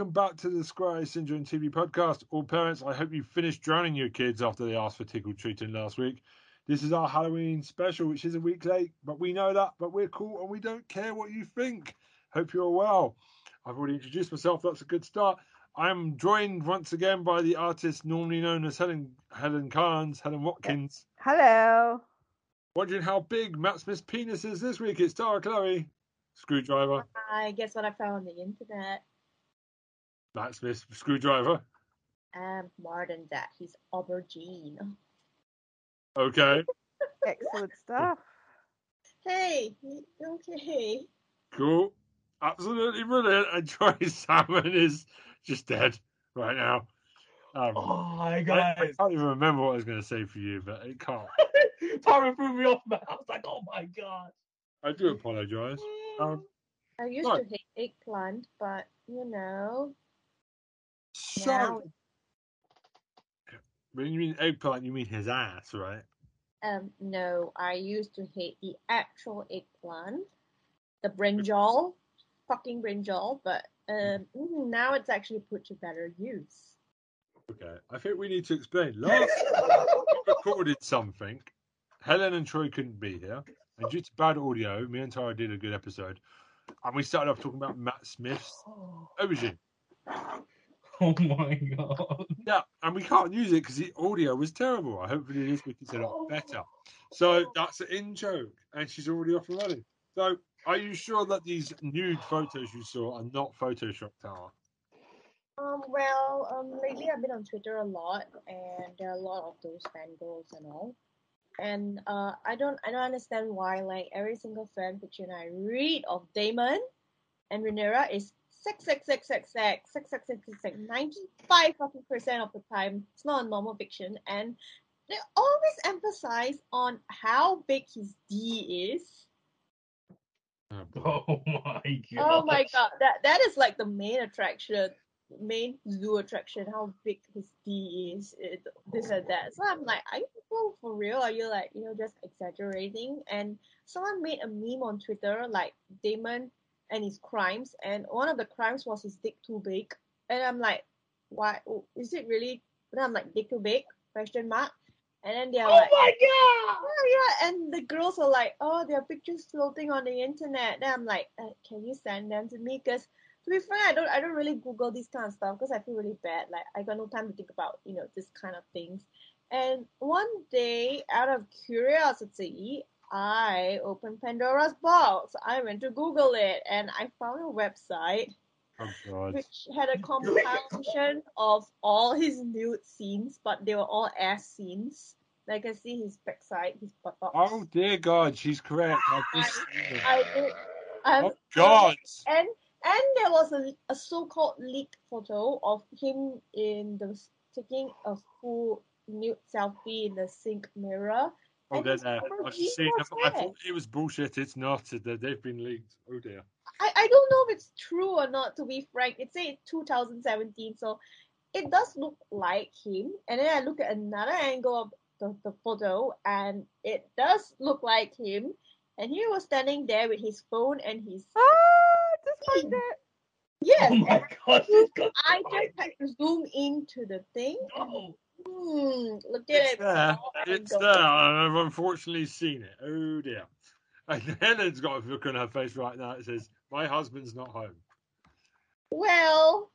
welcome back to the Square Syndrome TV podcast. All parents, I hope you finished drowning your kids after they asked for tickle treating last week. This is our Halloween special, which is a week late, but we know that, but we're cool and we don't care what you think. Hope you're well. I've already introduced myself, that's a good start. I'm joined once again by the artist normally known as Helen Helen Carnes, Helen Watkins. Hello. Wondering how big Matt Smith's penis is this week? It's Tara Chloe, screwdriver. I guess what I found on the internet. Matt Smith, screwdriver. Um, more than that, he's aubergine. Okay, Excellent stuff. Hey, okay. cool. Absolutely brilliant. And Troy Salmon is just dead right now. Um, Oh my I, I, can't even remember what I was going to say for you, but it can't. Tara threw me off, man. I was like, oh my god. I do apologise. Um, I used Right. to hate eggplant, but you know, so, Now- when you mean eggplant, you mean his ass, right? um, no, I used to hate the actual eggplant, the brinjal, fucking brinjal, but um, mm, now it's actually put to better use. Okay, I think we need to explain. Last we recorded something. Helen and Troy couldn't be here, and due to bad audio, me and Tara did a good episode, and we started off talking about Matt Smith's aubergine. Oh my god. Yeah, and we can't use it because the audio was terrible. Hopefully this week it's a lot better. So that's an in joke, and she's already off and running. So are you sure that these nude photos you saw are not Photoshop, Tara? Um, well, um, lately I've been on Twitter a lot, and there are a lot of those fangirls and all. And uh, I don't, I don't understand why. Like every single fan fiction I read of Daemon and Rhaenyra is sex, sex, sex, sex, sex, sex, sex, sex, sex, sex. Ninety-five fucking percent of the time, it's not a normal fiction, and they always emphasize on how big his D is. Oh my god. Oh my god, that that is like the main attraction, main zoo attraction. How big his D is, it, this and that. So I'm like, are you people for real? Are you like you know just exaggerating? And someone made a meme on Twitter like Daemon and his crimes, and one of the crimes was his dick too big. And I'm like, why? Is it really? Then I'm like, dick too big? Question mark. And then they're Oh like, my god. Oh yeah, and the girls are like, oh, there are pictures floating on the internet. Then I'm like, uh, can you send them to me? Because to be frank, I don't, I don't really Google this kind of stuff because I feel really bad. Like I got no time to think about, you know, this kind of things. And one day, out of curiosity, I opened Pandora's box. I went to Google it, and I found a website Oh God. which had a compilation of all his nude scenes, but they were all ass scenes. Like I see his backside, his buttocks. Oh dear God, she's correct. I've just seen. I did. Um, Oh God. And and there was a, a so-called leaked photo of him in the taking a full nude selfie in the sink mirror. Oh, and they're his there. I've seen them. I thought it was bullshit. It's not. They- They've been leaked. Oh dear. I, I don't know if it's true or not to be frank. it's said 2017, so it does look like him. And then I look at another angle of the, the photo and it does look like him. And he was standing there with his phone and his Ah, just found it. yes, Oh my god. I just had to zoom into the thing. no. Hmm, look at It's it. there. Oh, It's there. I've unfortunately seen it. Oh dear. And Helen's got a look on her face right now. It says, "My husband's not home." Well,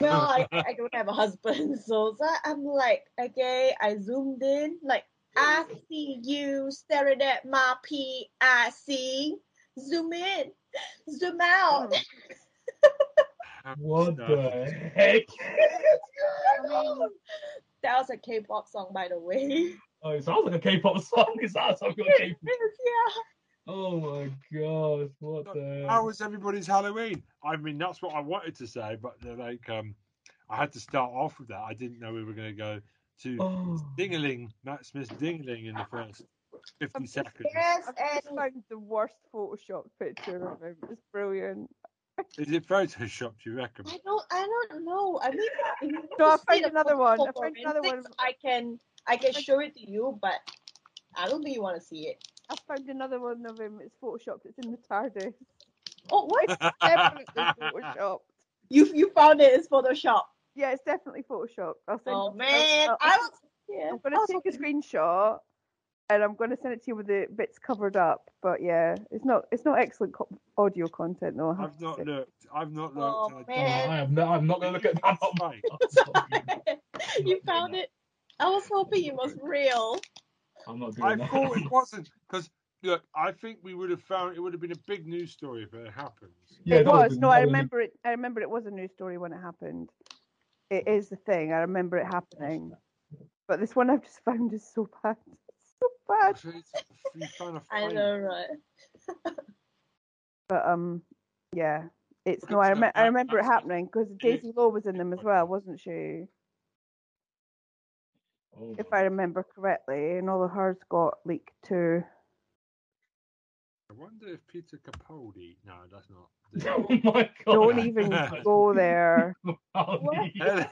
well, I, I don't have a husband, so, so I'm like, okay, I zoomed in, like, I see you staring at my P. I see. Zoom in, zoom out. What the heck? That was a K-pop song, by the way. Oh, it sounds like a K-pop song. Is that a song you're K-pop? yeah. Oh my god. What the How was everybody's Halloween? I mean, that's what I wanted to say, but they're like, um, I had to start off with that. I didn't know we were going to go to Oh. Dingaling, Matt Smith's Dingaling in the first 50 seconds. Yes, I've and found the worst Photoshop picture of him. It's brilliant. Is it photoshopped, you reckon? I don't, I don't know. I mean, if you No, I want to see another one. I photo found another one. I can, I can show it to you, but I don't think you want to see it. I found another one of him. It's photoshopped. It's in the TARDIS. Oh, what? Definitely photoshopped. You you found it. It's Photoshop. Yeah, it's definitely Photoshop. I'll send Oh it- man, I'll- I I'll- was. Yeah, I'm gonna I was take a screenshot and I'm gonna send it to you with the bits covered up. But yeah, it's not it's not excellent co- audio content though. I have not say. looked. I've not oh, looked. Oh, I don't- man. I am not, I'm not going to look at that. Oh my you found it. I was hoping it was real. I'm not doing I that. thought it wasn't because look, I think we would have found it would have been a big news story if it happened. Yeah, it was. No, I remember it. I remember it was a news story when it happened. It is the thing. I remember it happening. But this one I've just found is so bad. It's so bad. So it's- you found a I fight. know, right? But um, yeah, it's But no. I, it's, rem- I remember it happening because Daisy Lowe was in them as well, wasn't she? Oh If I remember correctly, and all of hers got leaked too. I wonder if Peter Capaldi. No, that's not. Oh my god. Don't even go there. Helen,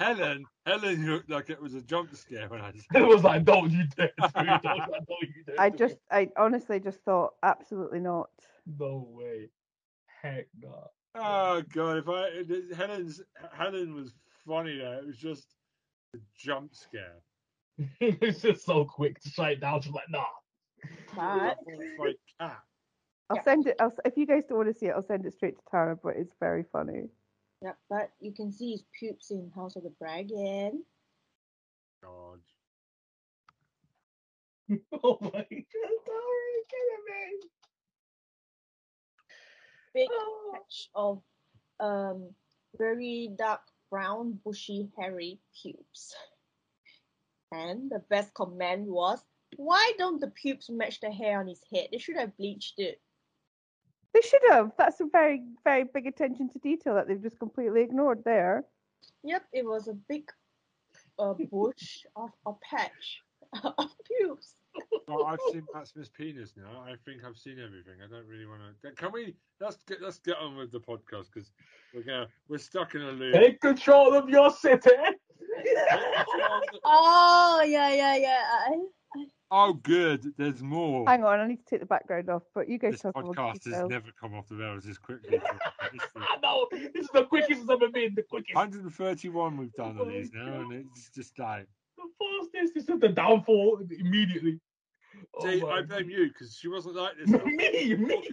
Helen, Helen looked like it was a jump scare when I. It was like, don't you dare. do it. Was like, don't you dare I just. I honestly just thought, absolutely not. No way. Heck no. Oh god! If I it- Helen's Helen was funny there. It was just a jump scare. it's just so quick to shut it down. She's like, nah. But Like cat. I'll Yeah. send it. I'll, if you guys don't want to see it, I'll send it straight to Tara. But it's very funny. yeah, but you can see his pubes in House of the Dragon. God. Oh my god. Sorry, kidding me. Big Oh. patch of um very dark brown bushy hairy pubes. And the best comment was, why don't the pubes match the hair on his head? They should have bleached it. They should have. That's a very, very big attention to detail that they've just completely ignored there. Yep, it was a big uh, bush of a patch of pubes. Well, I've seen Matt Smith's penis now. I think I've seen everything. I don't really want to. Can we? Let's get let's get on with the podcast because we're gonna we're stuck in a loop. Take control of your city. Oh yeah, yeah, yeah. I, oh, good. There's more. Hang on, I need to take the background off. But you guys This talk about podcast has never come off the rails this quickly. I know. This is the quickest it's ever been. The quickest. 131 we've done on these now, and it's just like. The fastest. This is the downfall immediately. Oh See, my I blame you because she wasn't like this. me, me.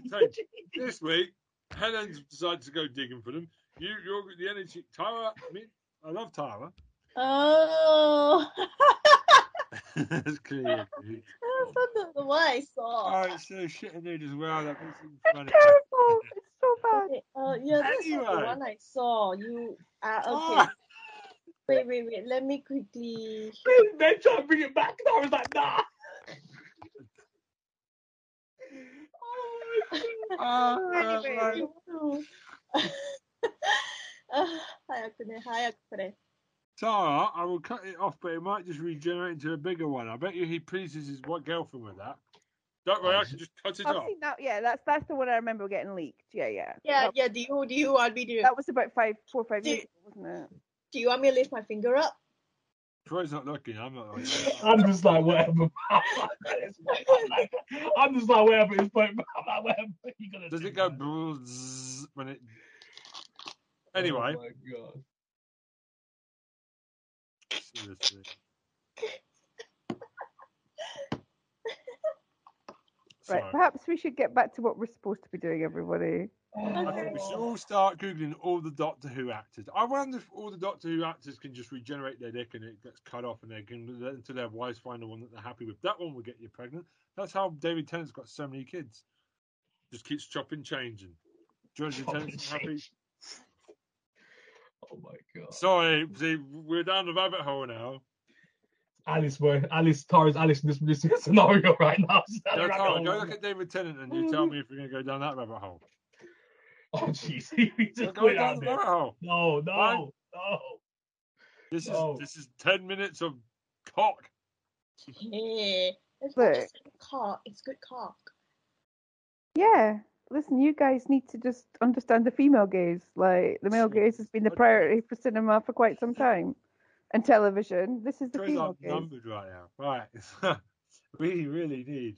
This week, Helen's decided to go digging for them. You, you're the energy. Tara, I mean, I love Tara. oh, That's clear. That's not the one I saw. Oh, it's so shitting it as well. That makes it funny. Terrible. It's so bad. Okay, uh, yeah, this is the one I saw. You are uh, oh. okay. Oh. Wait, wait, wait. Let me quickly. Then try to bring it back, and I was like, nah. oh, ah, anyway, uh, 그래. Tara, I will cut it off, but it might just regenerate into a bigger one. I bet you he pleases his what girlfriend with that. Don't worry, I can just cut it I've off. seen that. Yeah, that's that's the one I remember getting leaked. Yeah, yeah. Yeah, That, yeah. Do you do you want me to that was about five, four, Do- years ago, wasn't it? do you want me to lift my finger up? Troy's not looking. I'm not looking. I'm just like whatever. I'm just like whatever. It's point. I'm like whatever. You gonna Does do, it go bzzz when it? Anyway, Oh my god. Seriously. Right. Sorry. Perhaps we should get back to what we're supposed to be doing, everybody. I think we should all start googling all the Doctor Who actors. I wonder if all the Doctor Who actors can just regenerate their dick and it gets cut off, and they can until their wives find the one that they're happy with. That one will get you pregnant. That's how David Tennant's got so many kids. Just keeps chopping, changing. George Chopping, Tennant's happy. Changing. Oh my god. Sorry, see, we're down the rabbit hole now. Alice, where Alice, Tara's Alice in this, this scenario right now. She's down Go, Tara, go look at David Tennant and you tell me if we're going to go down that rabbit hole. Oh jeez, we Go just put it down out the there. rabbit hole. No, no, Fine. no. This is No. this is ten minutes of cock. Yeah, it's not good cock. It's good cock. Yeah. Listen, you guys need to just understand the female gaze. Like the male gaze has been the priority for cinema for quite some time, and television. This is the Troy's female gaze. outnumbered right now. Right. we really need.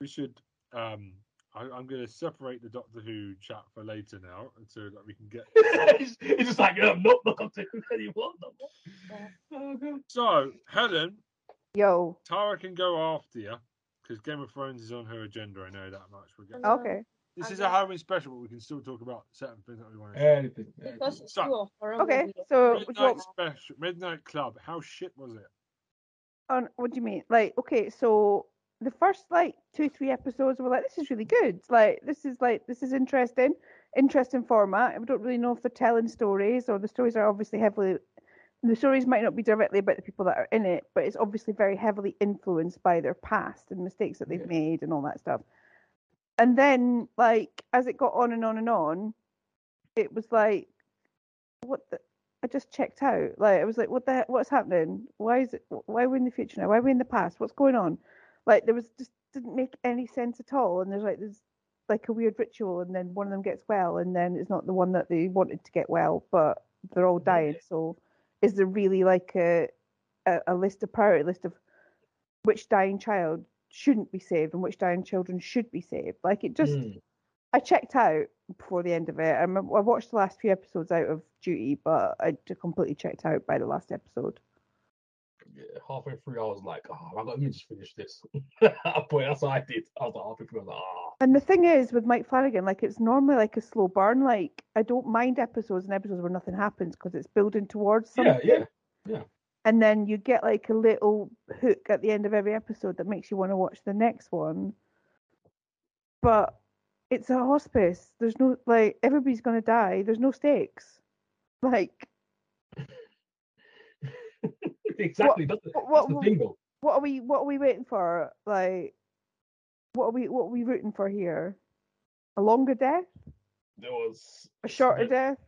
We should um I, I'm going to separate the Doctor Who chat for later now, so that we can get. it's, he's just like, nope, not to anymore. No more. Oh, God. So, Helen, Yo. Tara can go after you because Game of Thrones is on her agenda. I know that much. We're getting, Okay. This is a Halloween special, but we can still talk about certain things that we want to. Anything. Because it's So- still a horror Okay. So, Midnight what, special, Midnight Club. How shit was it? on, what do you mean? Like, okay, so the first like two, three episodes were like, this is really good. Like, this is like, this is interesting, interesting format. We don't really know if they're telling stories or the stories are obviously heavily. The stories might not be directly about the people that are in it, but it's obviously very heavily influenced by their past and mistakes that they've Yeah. made and all that stuff. And then, like, as it got on and on and on, it was like, what the? I just checked out. Like, I was like, what the heck? What's happening? Why is it? Why are we in the future now? Why are we in the past? What's going on? Like, there was just didn't make any sense at all. And there's like, there's like a weird ritual, and then one of them gets well, and then it's not the one that they wanted to get well, but they're all mm-hmm. dying. So, is there really like a a, a list, of priority list of which dying child shouldn't be saved and which dying children should be saved? Like, it just. Mm. I checked out before the end of it. I, remember, I watched the last few episodes out of duty, but I completely checked out by the last episode. Yeah, halfway through, I was like, oh, I got let me just finish this. Point, that's what I did. I was like, halfway through, I was like, oh. And the thing is, with Mike Flanagan, like it's normally like a slow burn. Like I don't mind episodes and episodes where nothing happens because it's building towards something. Yeah, yeah, yeah. And then you get like a little hook at the end of every episode that makes you want to watch the next one. But it's a hospice. There's no like everybody's gonna die. There's no stakes. Like exactly. What- that's the what- thing, though. what are we what are we waiting for? Like what are we what are we rooting for here? A longer death? There was A shorter death?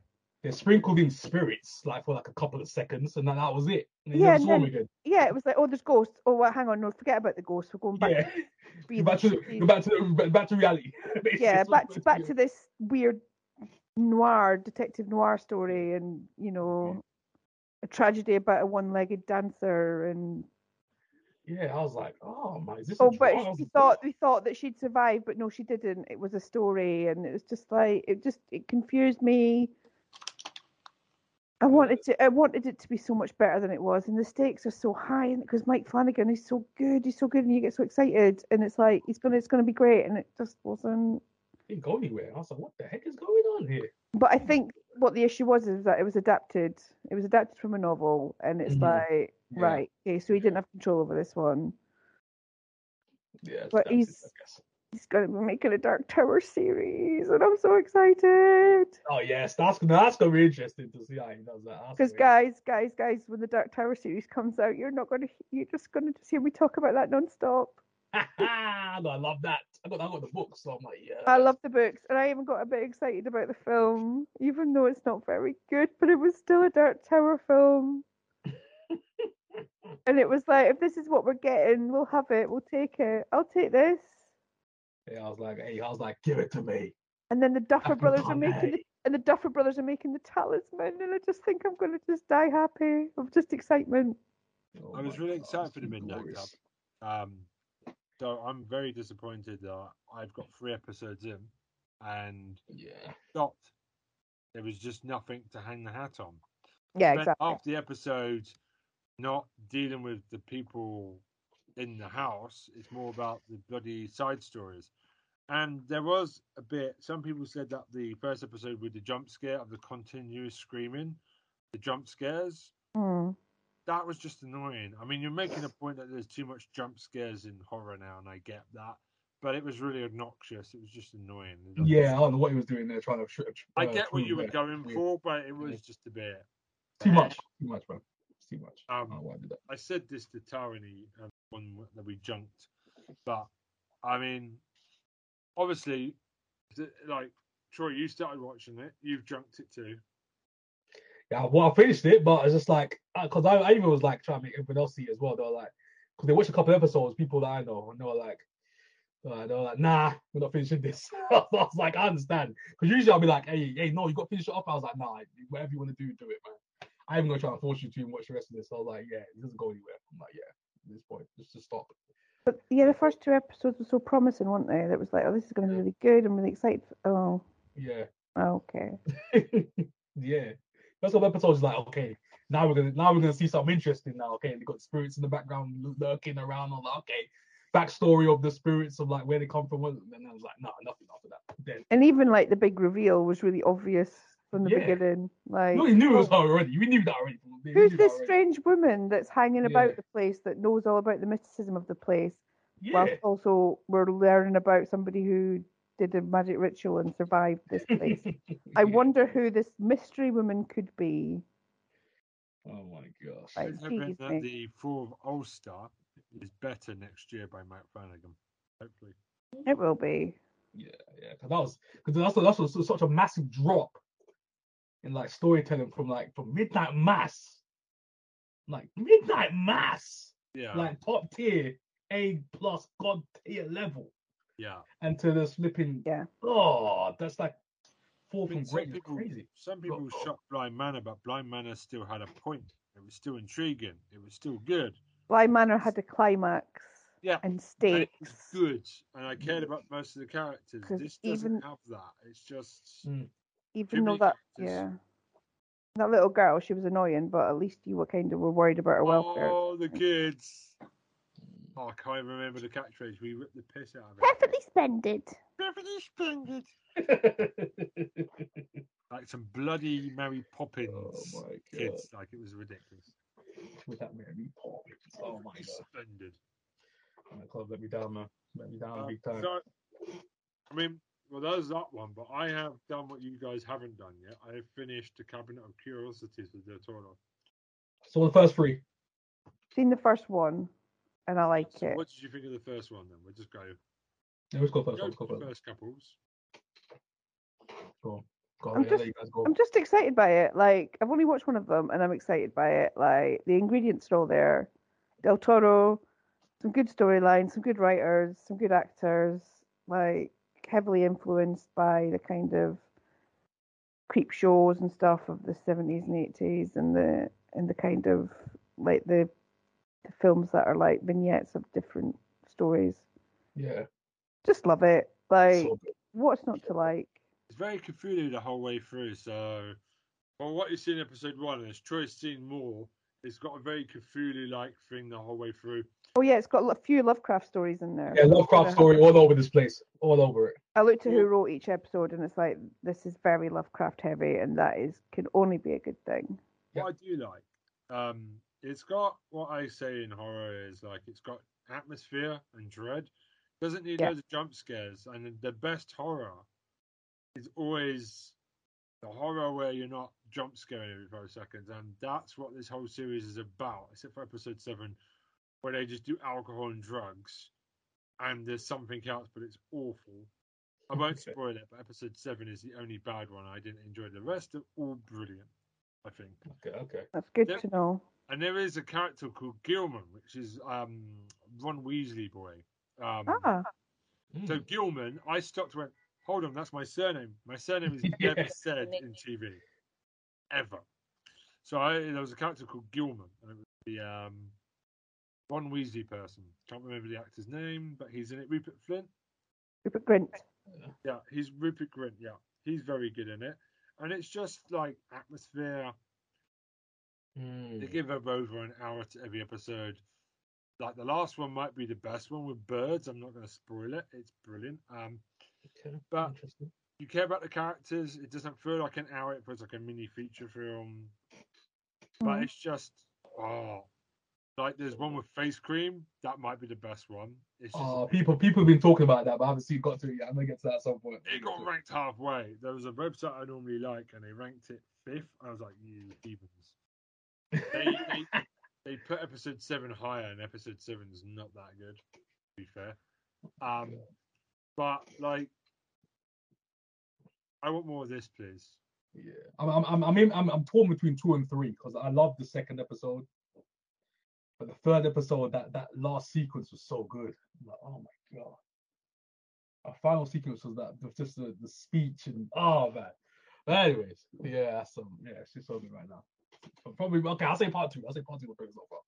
They sprinkled in spirits like for like a couple of seconds, and then that was it. And Yeah, and never saw 'em then- again. Yeah, it was like, oh there's ghosts. Oh well, hang on, no, forget about the ghosts. We're going back Yeah, to back to we're back to back to reality. basically. yeah, back to back to this weird noir detective noir story, and you know, Mm-hmm. a tragedy about a one-legged dancer, and Yeah, I was like, oh my, is this? oh, but drama? I was we thought we thought that she'd survive, but no, she didn't. It was a story, and it was just like it just it confused me. I wanted to I wanted it to be so much better than it was, and the stakes are so high, and because Mike Flanagan is so good, he's so good, and you get so excited, and it's like he's gonna it's gonna be great, and it just wasn't. didn't go anywhere. I was like, what the heck is going on here? But I think what the issue was is that it was adapted. It was adapted from a novel, and it's Mhm. like Yeah. right, okay, so he didn't have control over this one. Yeah, But it, he's-. He's gonna be making a Dark Tower series, and I'm so excited. Oh yes, that's gonna that's gonna be interesting to see how he does that. Because guys, guys, guys, when the Dark Tower series comes out, you're not gonna, you're just gonna just hear me talk about that non-stop. no, I love that. I got I got the books, so I'm like, yeah. I love the books, and I even got a bit excited about the film, even though it's not very good, but it was still a Dark Tower film. and it was like, if this is what we're getting, we'll have it, we'll take it. I'll take this. Yeah, I was like, hey, I was like, give it to me. And then the Duffer Captain brothers are making the, and the Duffer brothers are making the talisman, and I just think I'm gonna just die happy of just excitement. Oh I was really God, excited for the Midnight glorious. Club. Um, so I'm very disappointed that I've got three episodes in and Yeah. stopped. There was just nothing to hang the hat on. Yeah, Spent exactly. half the episode not dealing with the people in the house. It's more about the bloody side stories. And there was a bit. Some people said that the first episode with the jump scare of the continuous screaming, the jump scares, Hmm. that was just annoying. I mean, you're making a point that there's too much jump scares in horror now, and I get that. But it was really obnoxious. It was just annoying. Yeah, I don't know what he was doing there, trying to. Tr- tr- I uh, get what you were there. going Yeah. for, but it was Yeah. just a bit. Too much, too much, man. It's too much. I Um, don't know why I did that. I said this to Tarani um, one that we junked, but I mean, obviously, like Troy, you started watching it. You've junked it too. Yeah, well, I finished it, but it's just like because I, I even was like trying to make everyone else see it as well. They were like, because they watched a couple episodes, people that I know, and they were like, uh, they were like, nah, we're not finishing this. I was like, I understand, because usually I'll be like, hey, hey, no, you got to finish it off. I was like, nah, whatever you want to do, do it, man. I ain't gonna try and force you to even watch the rest of this. So I was like, yeah, it doesn't go anywhere. I'm like, yeah, this point, just to stop. But yeah, the first two episodes were so promising, weren't they? That was like, oh, this is going to be really good. I'm really excited. Oh, Yeah. Oh, okay. yeah. First couple episodes is like, okay, now we're gonna now we're gonna see something interesting now. Okay, they've got spirits in the background lurking around. I'm like, okay, backstory of the spirits of like where they come from. And then I was like, no, nothing after that. Then And even like the big reveal was really obvious from the Yeah. beginning. Like, we knew it was her already. We knew that already. We who's this already. strange woman that's hanging about Yeah. the place that knows all about the mysticism of the place? Yeah. Whilst also we're learning about somebody who did a magic ritual and survived this place. I wonder who this mystery woman could be. Oh my gosh. Like, Let's that geez, the Four of Ulster is better next year by Matt Flanagan. Hopefully. It will be. Yeah, yeah. Because that was because that's that's was such a massive drop in like storytelling from like from Midnight Mass, like Midnight Mass, Yeah. like top tier A plus God tier level, yeah. and to this flipping Yeah. oh that's like fall I from great people, crazy. some people Oh. shot Bly Manor, but Bly Manor still had a point. It was still intriguing. It was still good. Bly Manor had a climax Yeah, and And stakes. it was good, and I cared about most of the characters. 'Cause This doesn't even- have that. It's just Mm. Even too though that characters. yeah that little girl she was annoying but at least you were kind of were worried about her welfare oh, the kids. Oh, I can't even remember the catchphrase. We ripped the piss out of it. perfectly splendid Perfectly splendid. Like some bloody Mary Poppins oh my god. kids. Like it was ridiculous. With that Mary Poppins. Oh my Perfectly god. Splendid. That club let me down, man. Let me down Uh, big time. so, I mean, well, there's that one, but I have done what you guys haven't done yet. I have finished the Cabinet of Curiosities with Del Toro. So the first three. seen the first one and i like So it what did you think of the first one then? We'll just go, Yeah, let's go first. go Let's go first. first couples. Go. Go. I'm yeah, just- let you guys go. i'm just excited by it like i've only watched one of them and i'm excited by it like the ingredients are all there del toro some good storylines some good writers some good actors like heavily influenced by the kind of creep shows and stuff of the 70s and 80s and the and the kind of like the, the films that are like vignettes of different stories Yeah. just love it like So what's not to like It's very Cthulhu the whole way through. So, well, what you see in episode one, and as Troy's seen more, it's got a very Cthulhu-like thing the whole way through. oh yeah it's got a few lovecraft stories in there Yeah, Lovecraft story all over this place. All over it. I looked at who wrote each episode, and it's like this is very Lovecraft heavy, and that is can only be a good thing. Yeah. What I do like, um, it's got what I say in horror is like it's got atmosphere and dread. Doesn't need Yeah. loads of jump scares, and the best horror is always the horror where you're not jump scaring every five seconds, and that's what this whole series is about. Except for episode seven, where they just do alcohol and drugs, and there's something else, but it's awful. I won't Okay. spoil it, but episode seven is the only bad one I didn't enjoy. The rest are all brilliant, I think. Okay, okay. That's good Yep. to know. And there is a character called Gilman, which is um, Ron Weasley boy. Um, Ah, So Mm. Gilman, I stopped. and Went, hold on, that's my surname. My surname is Yeah. never said in TV, ever. So I, there was a character called Gilman, and it was the um, Ron Weasley person. Can't remember the actor's name, but he's in it. Rupert Flint. Rupert Grint. Yeah, he's Rupert Grint. Yeah, he's very good in it, and it's just like atmosphere. Mm. They give up over an hour to every episode. Like the last one might be the best one with birds. I'm not going to spoil it. It's brilliant. Um, Okay, but- interesting. You care about the characters. It doesn't feel like an hour. It feels like a mini feature film. But Mhm. it's just oh, like there's one with face cream. That might be the best one. It's just Oh, people people have been talking about that, but I haven't seen got to it yet. I'm gonna get to that at some point. it got ranked halfway. There was a website I normally like, and they ranked it fifth. I was like, you heathens. They they, they put episode seven higher, and episode seven is not that good. To be fair, um, but like, I want more of this, please. Yeah, I'm I'm I'm I'm, in, I'm, I'm torn between two and three because I love the second episode, but the third episode that that last sequence was so good. I'm like, oh my god. Our final sequence was that just the, the speech and oh man. But anyways, yeah, that's um yeah, it's just so good right now. But probably okay. I'll say part two. I'll say part two us so far.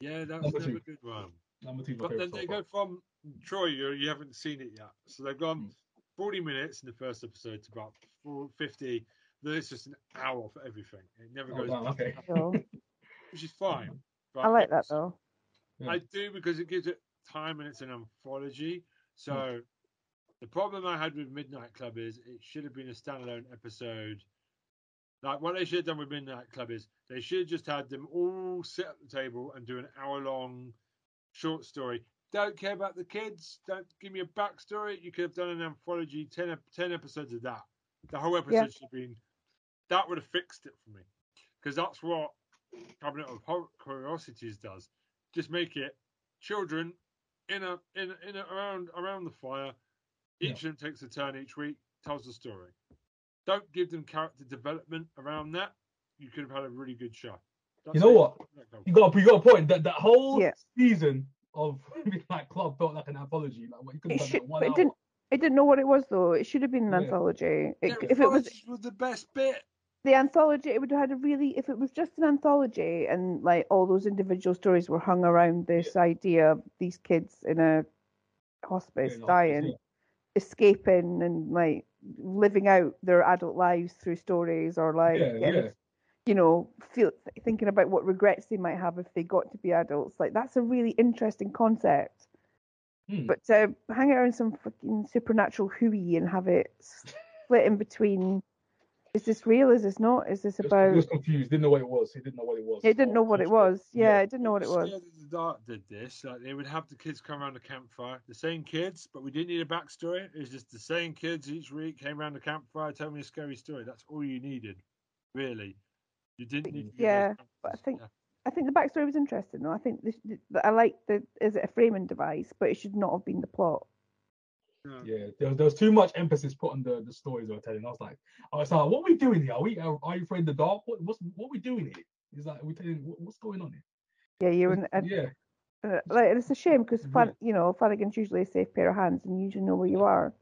Yeah, that's Number two. good one. Number two, my But then favorite they so go from Troy. You, you haven't seen it yet, so they've gone Mm. 40 minutes in the first episode to about 4- 50. Then it's just an hour for everything. It never. Oh, goes, damn, okay. Which is fine. But I like that though. I do because it gives it time and it's an anthology. So hmm. the problem I had with Midnight Club is it should have been a standalone episode. Like what they should have done with Midnight Club is they should have just had them all sit at the table and do an hour long short story. Don't care about the kids. Don't give me a backstory. You could have done an anthology, 10, ep- 10 episodes of that. The whole episode Yeah. should have been. That would have fixed it for me. Because that's what Cabinet of Hor- Curiosities does. Just make it children in a in a- in a, around around the fire. Each of them takes a turn each week, tells the story. Don't give them character development around that. You could have had a really good show. You know it. what? You got you got a point. That that whole Yeah. season of Midnight Club felt like an anthology. Like what you could It have done should, that one but it hour. didn't. I didn't know what it was though. It should have been an Yeah. anthology. It, Yeah, if it was was the best bit. the anthology, it would have had a really. If it was just an anthology and like all those individual stories were hung around this idea of these kids in a hospice Yeah, dying, yeah. escaping and like living out their adult lives through stories or like Yeah, yeah. You know feel thinking about what regrets they might have if they got to be adults like that's a really interesting concept Hmm. but to hang around some fucking supernatural hooey and have it split in between is this real is this not is this about he was confused. Didn't know what it was. He didn't know what it was. it didn't know what it was yeah Yeah. it didn't know what it was Scared of the Dark did this. Like they would have the kids come around the campfire, the same kids, but we didn't need a backstory. It was just the same kids each week came around the campfire, tell me a scary story. That's all you needed, really. You didn't need. To Yeah, but I think- yeah. I think the backstory was interesting though I think this, I like the is it a framing device but it should not have been the plot Yeah. Yeah, there was, there was too much emphasis put on the, the stories they were telling. I was like, I was like, what are we doing here? Are we are, are you afraid of the dark? What what's what are we doing here? He's like, are we telling what, what's going on here? yeah you're in and, yeah, uh, like it's a shame because. Flan, you know Flanagan's usually a safe pair of hands and you usually know where you are I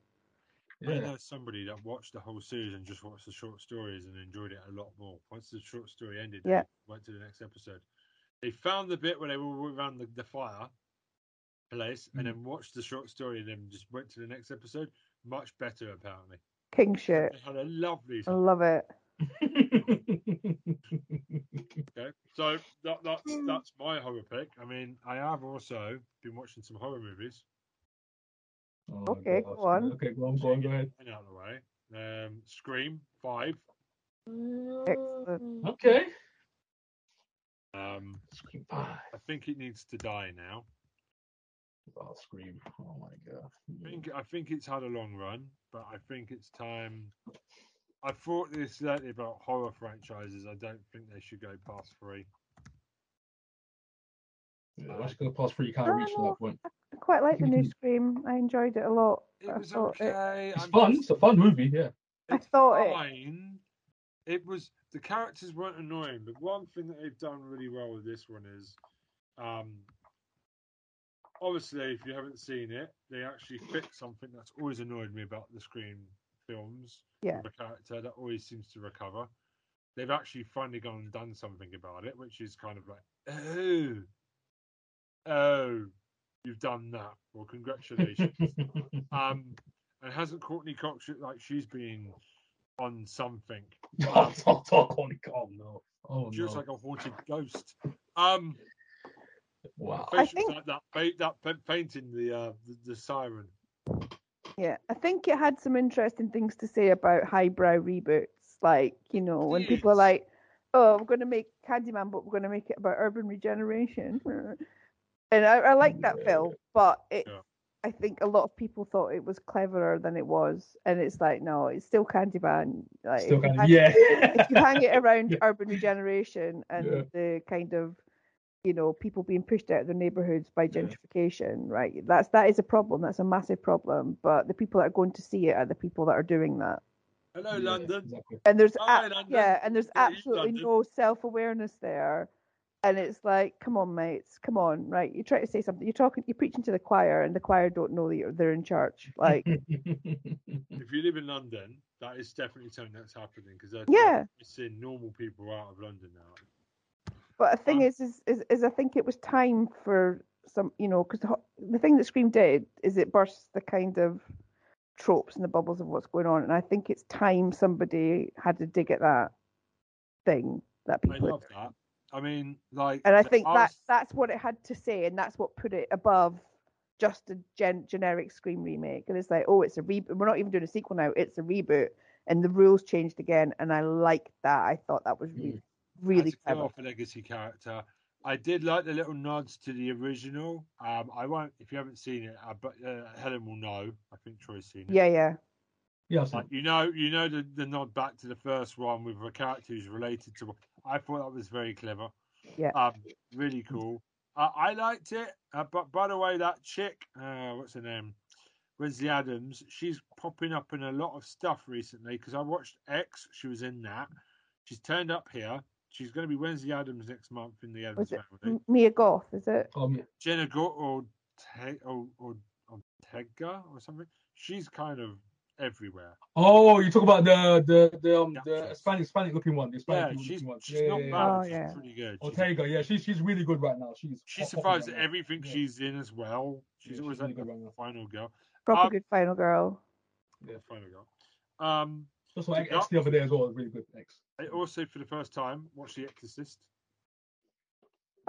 yeah. know somebody that watched the whole series and just watched the short stories and enjoyed it a lot more. Once the short story ended, they Yeah. went to the next episode. They found the bit where they were around the, the fire place and Mm. then watched the short story and then just went to the next episode. Much better, apparently. king shit They had a lovely I love it Okay, so that, that's that's my horror pick. I mean, I have also been watching some horror movies. Oh, Okay, gosh. go on. Okay, go on, go on, go ahead. Get out of the way. Um, Scream Five. Mm, Okay. Um, Scream five. I think it needs to die now. Oh, Scream. Oh my god. I think I think it's had a long run, but I think it's time. I thought this lately about horror franchises. I don't think they should go past three. Yeah, once going to pause for you can't No, reach to no. that point. I quite like the new Scream I enjoyed it a lot It was thought it- It's I'm fun. just- It's a fun movie. Yeah. I it's thought it- fine. It was the characters weren't annoying, but one thing that they've done really well with this one is, um, obviously, if you haven't seen it, they actually fix something that's always annoyed me about the Scream films. Yeah. The character that always seems to recover. They've actually finally gone and done something about it, which is kind of like, oh, oh, you've done that. Well, congratulations. um, and hasn't Courteney Cox like she's been on something? Oh, talk, talk on Oh no. Oh She looks no. like a haunted ghost. Um, wow. I think- like that, fa- that fa- fainting the, uh, the the siren. Yeah, I think it had some interesting things to say about highbrow reboots. Like, you know, when people are like, oh, we're going to make Candyman, but we're going to make it about urban regeneration. And I, I like that film, but it, Yeah. I think a lot of people thought it was cleverer than it was. And it's like, no, it's still Candyman. Like, Still if you hang- yeah. if you hang it around Yeah. urban regeneration and Yeah. the kind of you know people being pushed out of their neighborhoods by Yeah. gentrification right that's that is a problem that's a massive problem but the people that are going to see it are the people that are doing that Hello, Yeah, London. Exactly. and there's Hi, ab- London. yeah and there's Yeah, absolutely no self-awareness there and it's like come on mates come on right you try to say something you're talking you're preaching to the choir and the choir don't know that you're, they're in church like If you live in London, that is definitely something that's happening because they're Yeah. missing normal people out of London now. But the thing Um, is, is, is, is, I think it was time for some, you know, because the, the thing that Scream did is it bursts the kind of tropes and the bubbles of what's going on, and I think it's time somebody had to dig at that thing that I people. love that. I mean, like, And I the think that arts- that's what it had to say, and that's what put it above just a gen- generic Scream remake. And it's like, oh, it's a reboot. We're not even doing a sequel now; it's a reboot, and the rules changed again. And I liked that. I thought that was really, really That's a clever. off a legacy character. I did like the little nods to the original. Um, I won't if you haven't seen it, uh, but uh, Helen will know. I think Troy's seen it. Yeah, yeah, Yeah, Like you know, you know the, the nod back to the first one with a character who's related to. I thought that was very clever. Yeah. Um, really cool. Uh, I liked it. Uh, but by the way, that chick, uh, what's her name, Wednesday Addams, she's popping up in a lot of stuff recently because I watched X. She was in that. She's turned up here. She's going to be Wednesday Addams next month in the Addams Was it family. M- Mia Goth? Is it? Um, Jenna Goth or Te- or or, or Tega or something. She's kind of everywhere. oh, you talk about the the the um the sure. Hispanic Hispanic looking one, the Yeah, she's looking one. she's yeah, not yeah, bad. yeah. Oh, she's pretty good. She's, Ortega, yeah, she's she's really good right now. She's she hot- hot survives right everything Yeah. she's in as well. She's Yeah, always she's like really the good right final girl. Proper Um, good final girl. Yeah, final girl. Um, That's what Yeah. X the other day as well. Really good X. I also for the first time watched The Exorcist.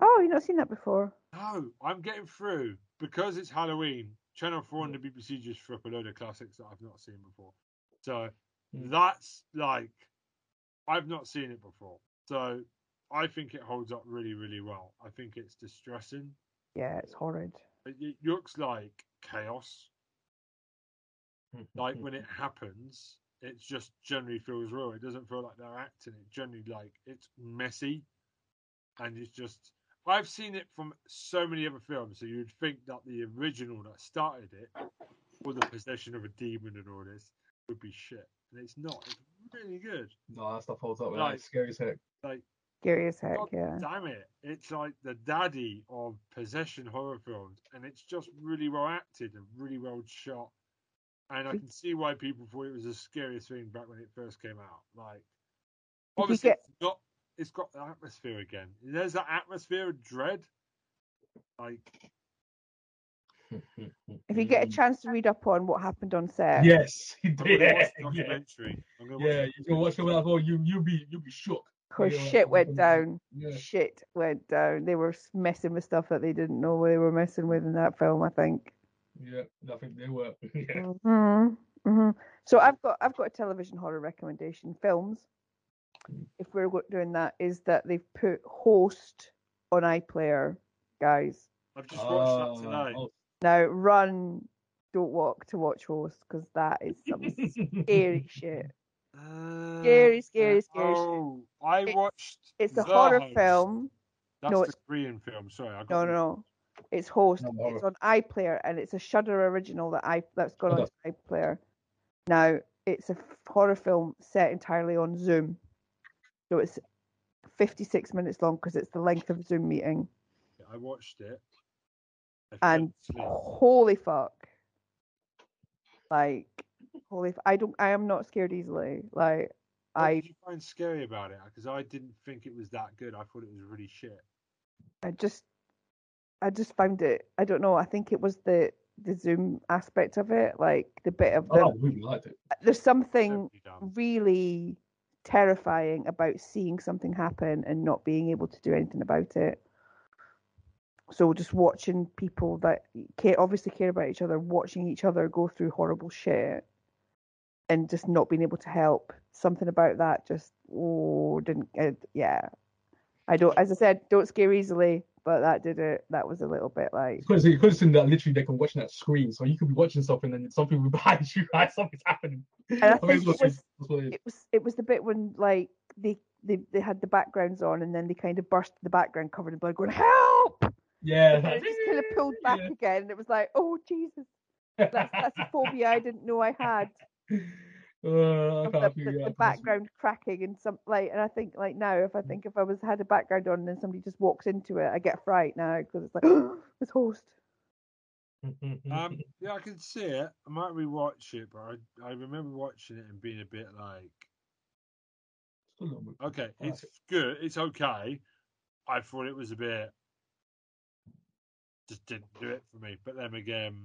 Oh, you've not seen that before. No, I'm getting through because it's Halloween. Channel Four and the BBC just threw up a load of classics that I've not seen before. So Mm. that's like I've not seen it before. So I think it holds up really, really well. I think it's distressing. Yeah, it's horrid. It, it looks like chaos. Like when it happens, it just generally feels real. It doesn't feel like they're acting. It generally like it's messy, and it's just. I've seen it from so many other films, so you'd think that the original that started it, or the possession of a demon and all this, would be shit, and it's not. It's really good. No, that stuff holds up. man. Like- It's scary as heck. Like Scary as heck. God Yeah. damn it, it's like the daddy of possession horror films, and it's just really well acted and really well shot. And I can see why people thought it was the scariest thing back when it first came out. Like, obviously, get- it's got it's got the atmosphere again. There's that atmosphere of dread. Like, If you get a chance to read up on what happened on set, yes, he I'm did. gonna watch the Yeah, documentary. I'm watch yeah, you can watch it as well. You you be you be shook. because Yeah, shit went down. Yeah, Shit went down. They were messing with stuff that they didn't know they were messing with in that film. I think. yeah, I think they were. Yeah. hmm hmm So I've got I've got a television horror recommendation. Films, if we're doing that, is that they've put Host on iPlayer, guys. I've just watched Ah, that tonight. oh, Now run, don't walk to watch Host because that is some scary shit. Uh, Scary, scary, scary shit. Oh, I It's- watched. It's a The horror Host. film. That's no, the it's- Korean film. Sorry, I got No, no, no. It's Host. No, it's on iPlayer and it's a Shudder original that I that's gone Okay. on to iPlayer. Now it's a horror film set entirely on Zoom, so it's 56 minutes long because it's the length of a Zoom meeting. I watched it. I And holy fuck, like holy, f- I don't, I am not scared easily. Like What I, did you find scary about it? Because I didn't think it was that good. I thought it was really shit. I just, I just found it. I don't know. I think it was the the Zoom aspect of it, like the bit of oh, the. Oh, I really liked it. There's something Terribly really terrifying about seeing something happen and not being able to do anything about it. So just watching people that care, obviously care about each other, watching each other go through horrible shit, and just not being able to help. Something about that just oh didn't uh, yeah. I don't, as I said, don't scare easily, but that did it. That was a little bit like Because you because in that literally they can watch that screen, so you could be watching something and then something will be behind you, right? Something's happening. I mean, it was that's what it was it was the bit when like they they, they had the backgrounds on and then they kind of burst the background covered in blood going help Yeah, and it just kind of pulled back yeah. again and it was like oh jesus that's that's a phobia i didn't know i had Uh, I can't the, the, the background cracking and some like and i think like now if i think if i was had a background on and then somebody just walks into it i get fright now because it's like it's host Um, yeah, I can see it. I might rewatch it, but I, I remember watching it and being a bit like, Still not moving. okay, it's good, it's okay. I thought it was a bit just didn't do it for me. But then again,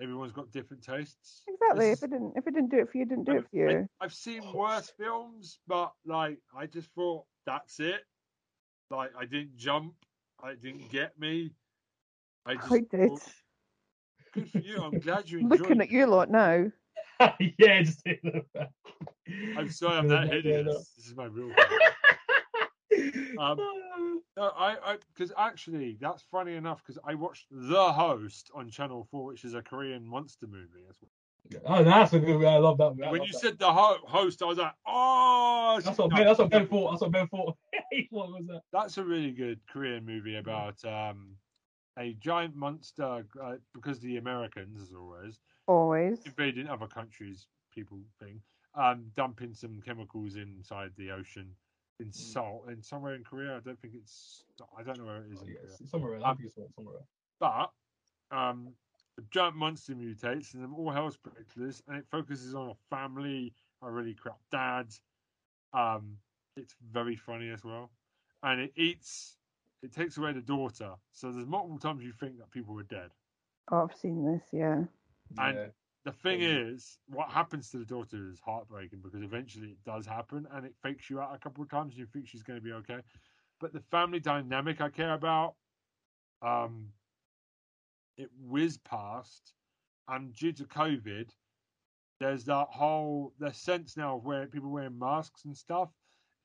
everyone's got different tastes. Exactly. This If it didn't, if it didn't do it for you, it didn't do it for you. I've seen worse films, but like I just thought that's it. Like I didn't jump, I didn't get me. I just I did. thought, good for you. I'm glad you I'm enjoyed. looking at you a lot now. yeah, just I'm sorry, I'm that hideous. This is my real. Um, No, I, I, because actually, that's funny enough. Because I watched The Host on Channel Four, which is a Korean monster movie as well. oh, that's a good. I love that. I when love you that. said The Ho- Host, I was like, oh, that's no, what Ben, that's what Ben thought. That's what Ben thought. what was that? that's a really good Korean movie about um, a giant monster. Uh, because the Americans, as always, Always. invading other countries, people thing, um, dumping some chemicals inside the ocean in salt, in somewhere in Korea. I don't think it's. I don't know where it is. Oh, in yeah, Korea. it's somewhere. else. I think it's somewhere. else. but um, the giant monster mutates and then all hell's breaks loose, and it focuses on a family, a really crap dad. Um, it's very funny as well, and it eats. It takes away the daughter, so there's multiple times you think that people are dead. Oh, I've seen this. Yeah. And- Yeah. The thing Mm. is, what happens to the daughter is heartbreaking because eventually it does happen, and it fakes you out a couple of times, and you think she's going to be okay. But the family dynamic I care about, um, it whizzed past, and due to COVID, there's that whole the sense now of where people wearing masks and stuff.